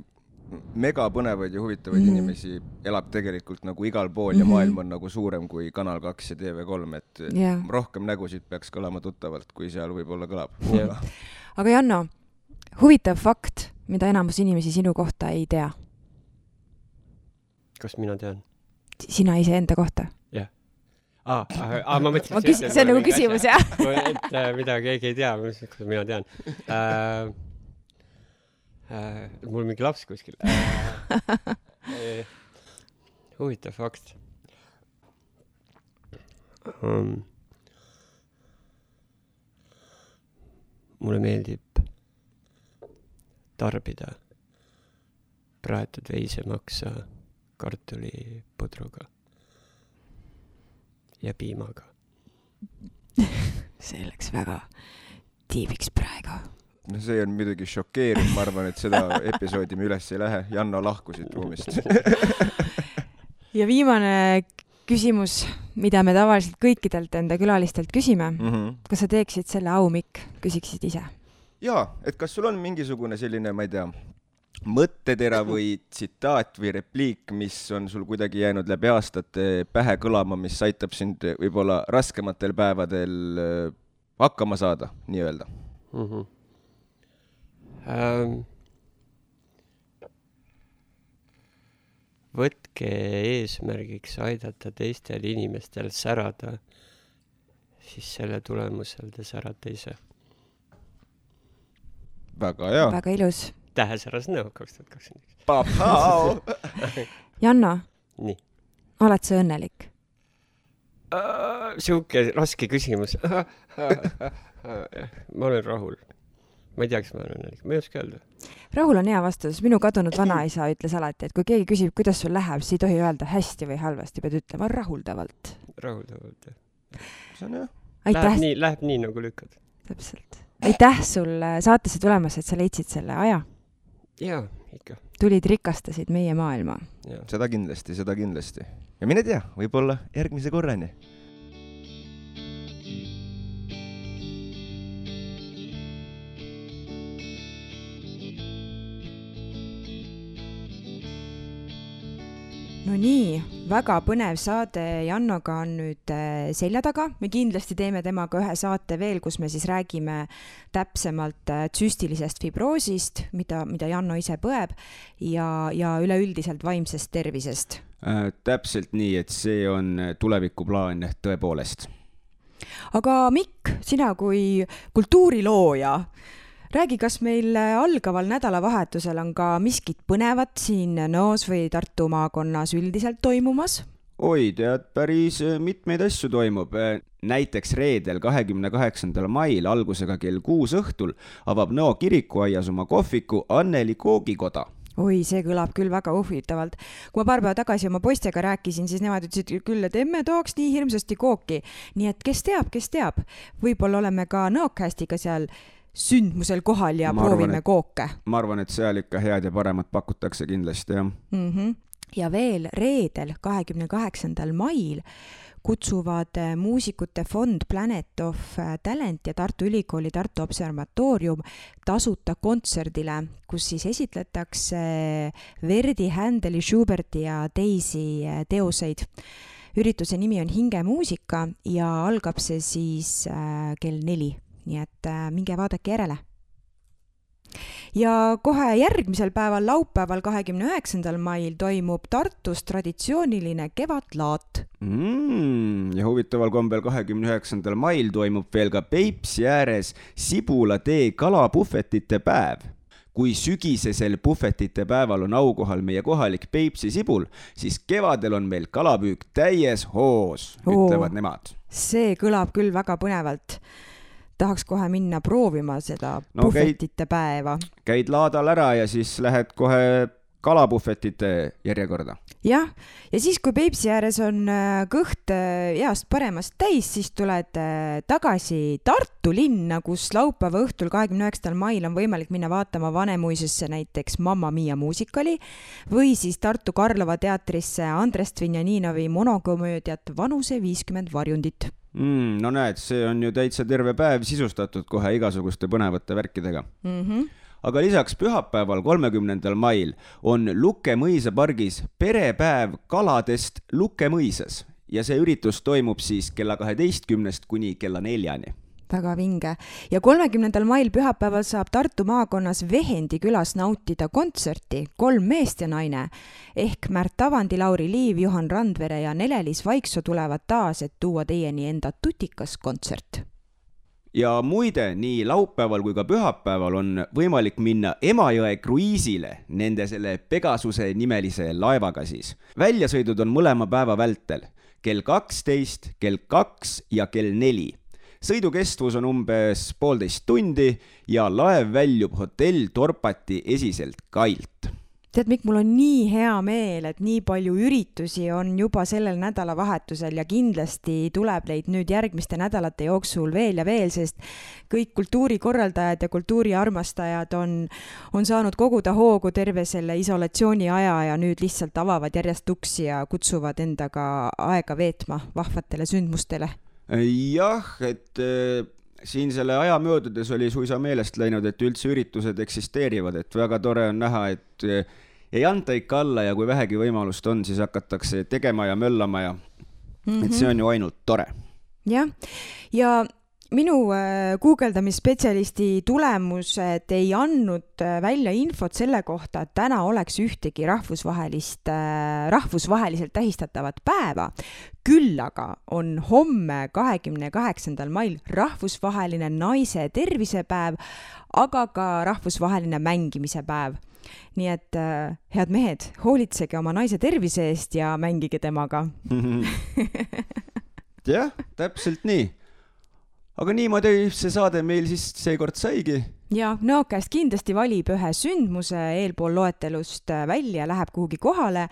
megapõnevaid ja huvitavaid mm -hmm. inimesi elab tegelikult nagu igal pool mm -hmm. ja mhm. maailm on nagu suurem kui Kanal kaks ja TV3, et yeah. rohkem nägusid peaks kõlama tuttavalt, kui seal võib-olla kõlab yeah.. aga Janno, huvitav fakt, mida enamus inimesi sinu kohta ei tea. kas mina tean? sina iseenda kohta? jah yeah. aa ah, ah, ma mõtlesin. ma küsin, see on nagu küsimus, jah? et mida keegi ei tea, mina tean äh, äh,. mul mingi laps kuskil äh, huvitav fakt um,. mulle meeldib tarbida praetud veisemaksa kartulipudruga ja piimaga see läks väga tiibiks praegu no see on muidugi šokeeriv, ma arvan, et seda episoodi me üles ei lähe, Janno lahkus siit ruumist ja viimane küsimus, mida me tavaliselt kõikidelt enda külalistelt küsime mm. -hmm. kas sa teeksid selle au, Mikk, küsiksid ise? jaa, et kas sul on mingisugune selline, ma ei tea, mõttetera või tsitaat või repliik, mis on sul kuidagi jäänud läbi aastate pähe kõlama, mis aitab sind võib-olla raskematel päevadel äh, hakkama saada, nii-öelda mm? -hmm. Võtke eesmärgiks aidata teistel inimestel särada, siis selle tulemusel te särate ise. väga hea. väga ilus. tähesäras näo kaks tuhat kakskümmend üks. Janno. nii. oled sa õnnelik? sihuke raske küsimus ma olen rahul ma ei tea, kas ma olen õnnelik, ma ei oska öelda. rahul on hea vastus, minu kadunud vanaisa ütles alati, et kui keegi küsib, kuidas sul läheb, siis ei tohi öelda hästi või halvasti, pead ütlema rahuldavalt. rahuldavalt, jah. see on hea. Läheb nii, läheb nii nagu lükkad. täpselt. aitäh sulle saatesse tulemast, et sa leidsid selle aja. jaa, ikka. tulid, rikastasid meie maailma. seda kindlasti, seda kindlasti. ja mine tea, võib-olla järgmise korrani no nii, väga põnev saade Jannoga on nüüd äh, selja taga, me kindlasti teeme temaga ühe saate veel, kus me siis räägime täpsemalt äh, tsüstilisest fibroosist, mida, mida Janno ise põeb ja, ja üleüldiselt vaimsest tervisest äh,. täpselt nii, et see on tulevikuplaan tõepoolest. aga Mikk, sina kui kultuurilooja räägi, kas meil algaval nädalavahetusel on ka miskit põnevat siin Nõos või Tartu maakonnas üldiselt toimumas? oi, tead, päris mitmeid asju toimub. näiteks reedel, kahekümne kaheksandal mail algusega kell kuus õhtul avab Nõo kirikuaias oma kohviku Anneli koogikoda oi, see kõlab küll väga huvitavalt. kui ma paar päeva tagasi oma poistega rääkisin, siis nemad ütlesid küll, et emme tahaks nii hirmsasti kooki. nii et kes teab, kes teab, võib-olla oleme ka Nõokästiga seal sündmusel kohal ja ma proovime arvan, et, kooke. ma arvan, et seal ikka head ja paremat pakutakse kindlasti, jah mm. -hmm. ja veel reedel, kahekümne kaheksandal mail kutsuvad äh, muusikute fond Planet of äh, Talent ja Tartu Ülikooli Tartu Observatoorium tasuta kontserdile, kus siis esitletakse Verdi, Händeli, Schuberti ja teisi teoseid ürituse nimi on Hingemuusika ja algab see siis kell neli nii et äh, minge vaadake järele. ja kohe järgmisel päeval, laupäeval, kahekümne üheksandal mail toimub Tartus traditsiooniline kevadlaat mm,. ja huvitaval kombel kahekümne üheksandal mail toimub veel ka Peipsi ääres Sibula tee kalapuhvetite päev kui sügisesel puhvetite päeval on aukohal meie kohalik Peipsi sibul, siis kevadel on meil kalapüük täies hoos, ütlevad nemad. see kõlab küll väga põnevalt tahaks kohe minna proovima seda no, puhvetite käid, päeva. käid laadal ära ja siis lähed kohe kalapuhvetite järjekorda. jah, ja siis, kui Peipsi ääres on äh, kõht äh, heast paremast täis, siis tuled äh, tagasi Tartu linna, kus laupäeva õhtul, kahekümne üheksandal mail on võimalik minna vaatama Vanemuisesse näiteks Mamma Mia muusikali või siis Tartu Karlova teatrisse Andres Dvinjaninovi monokomöödiat Vanuse viiskümmend varjundit mm,. no näed, see on ju täitsa terve päev sisustatud kohe igasuguste põnevate värkidega mm. -hmm aga lisaks pühapäeval, kolmekümnendal mail on Lukke mõisapargis perepäev kaladest Lukke mõisas ja see üritus toimub siis kella kaheteistkümnest kuni kella neljani väga vinge. ja kolmekümnendal mail pühapäeval saab Tartu maakonnas Vehendi külas nautida kontserti Kolm meest ja naine ehk Märt Avandi, Lauri Liiv, Juhan Randvere ja Nele-Liis Vaiksoo tulevad taas, et tuua teieni enda tutikas kontsert ja muide, nii laupäeval kui ka pühapäeval on võimalik minna Emajõe kruiisile nende selle Pegasuse nimelise laevaga siis. väljasõidud on mõlema päeva vältel kell kaksteist, kell kaks ja kell neli sõidu kestvus on umbes poolteist tundi ja laev väljub hotell Torpati esiselt kailt. Tead, Mikk, mul on nii hea meel, et nii palju üritusi on juba sellel nädalavahetusel ja kindlasti tuleb neid nüüd järgmiste nädalate jooksul veel ja veel, sest kõik kultuurikorraldajad ja kultuuriarmastajad on, on saanud koguda hoogu terve selle isolatsiooni aja ja nüüd lihtsalt avavad järjest uksi ja kutsuvad endaga aega veetma vahvatele sündmustele jah, et äh, siin selle aja möödudes oli suisa meelest läinud, et üldse üritused eksisteerivad, et väga tore on näha, et äh, ei anta ikka alla ja kui vähegi võimalust on, siis hakatakse tegema ja möllama ja mm -hmm. et see on ju ainult tore. jah, ja minu äh, guugeldamisspetsialisti tulemused ei andnud äh, välja infot selle kohta, et täna oleks ühtegi rahvusvahelist, äh, rahvusvaheliselt tähistatavat päeva. küll aga on homme, kahekümne kaheksandal mail rahvusvaheline naise tervisepäev, aga ka rahvusvaheline mängimise päev. Nii et head mehed, hoolitsege oma naise tervise eest ja mängige temaga. Jah, täpselt nii aga niimoodi see saade meil siis seekord saigi. ja Nõokäest kindlasti valib ühe sündmuse eelpool loetelust äh, välja, läheb kuhugi kohale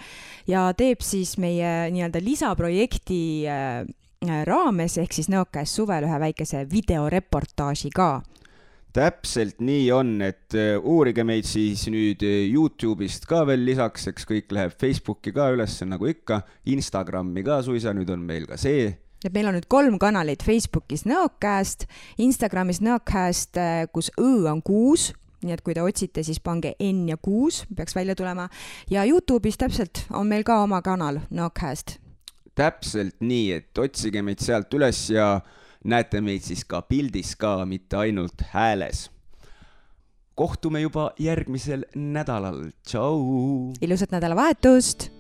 ja teeb siis meie nii-öelda lisaprojekti äh, äh, raames ehk siis Nõokäes suvel ühe väikese videoreportaaži ka täpselt nii on, et uurige meid siis nüüd Youtube'ist ka veel lisaks, eks kõik läheb Facebooki ka üles nagu ikka, Instagrami ka suisa, nüüd on meil ka see et meil on nüüd kolm kanalit Facebookis Nõokäest, Instagramis Nõokäest, äh, kus õ on kuus, nii et kui te otsite, siis pange N ja kuus, peaks välja tulema. ja Youtube'is täpselt on meil ka oma kanal Nõokäest. täpselt nii, et otsige meid sealt üles ja näete meid siis ka pildis ka, mitte ainult hääles. kohtume juba järgmisel nädalal, tšau. ilusat nädalavahetust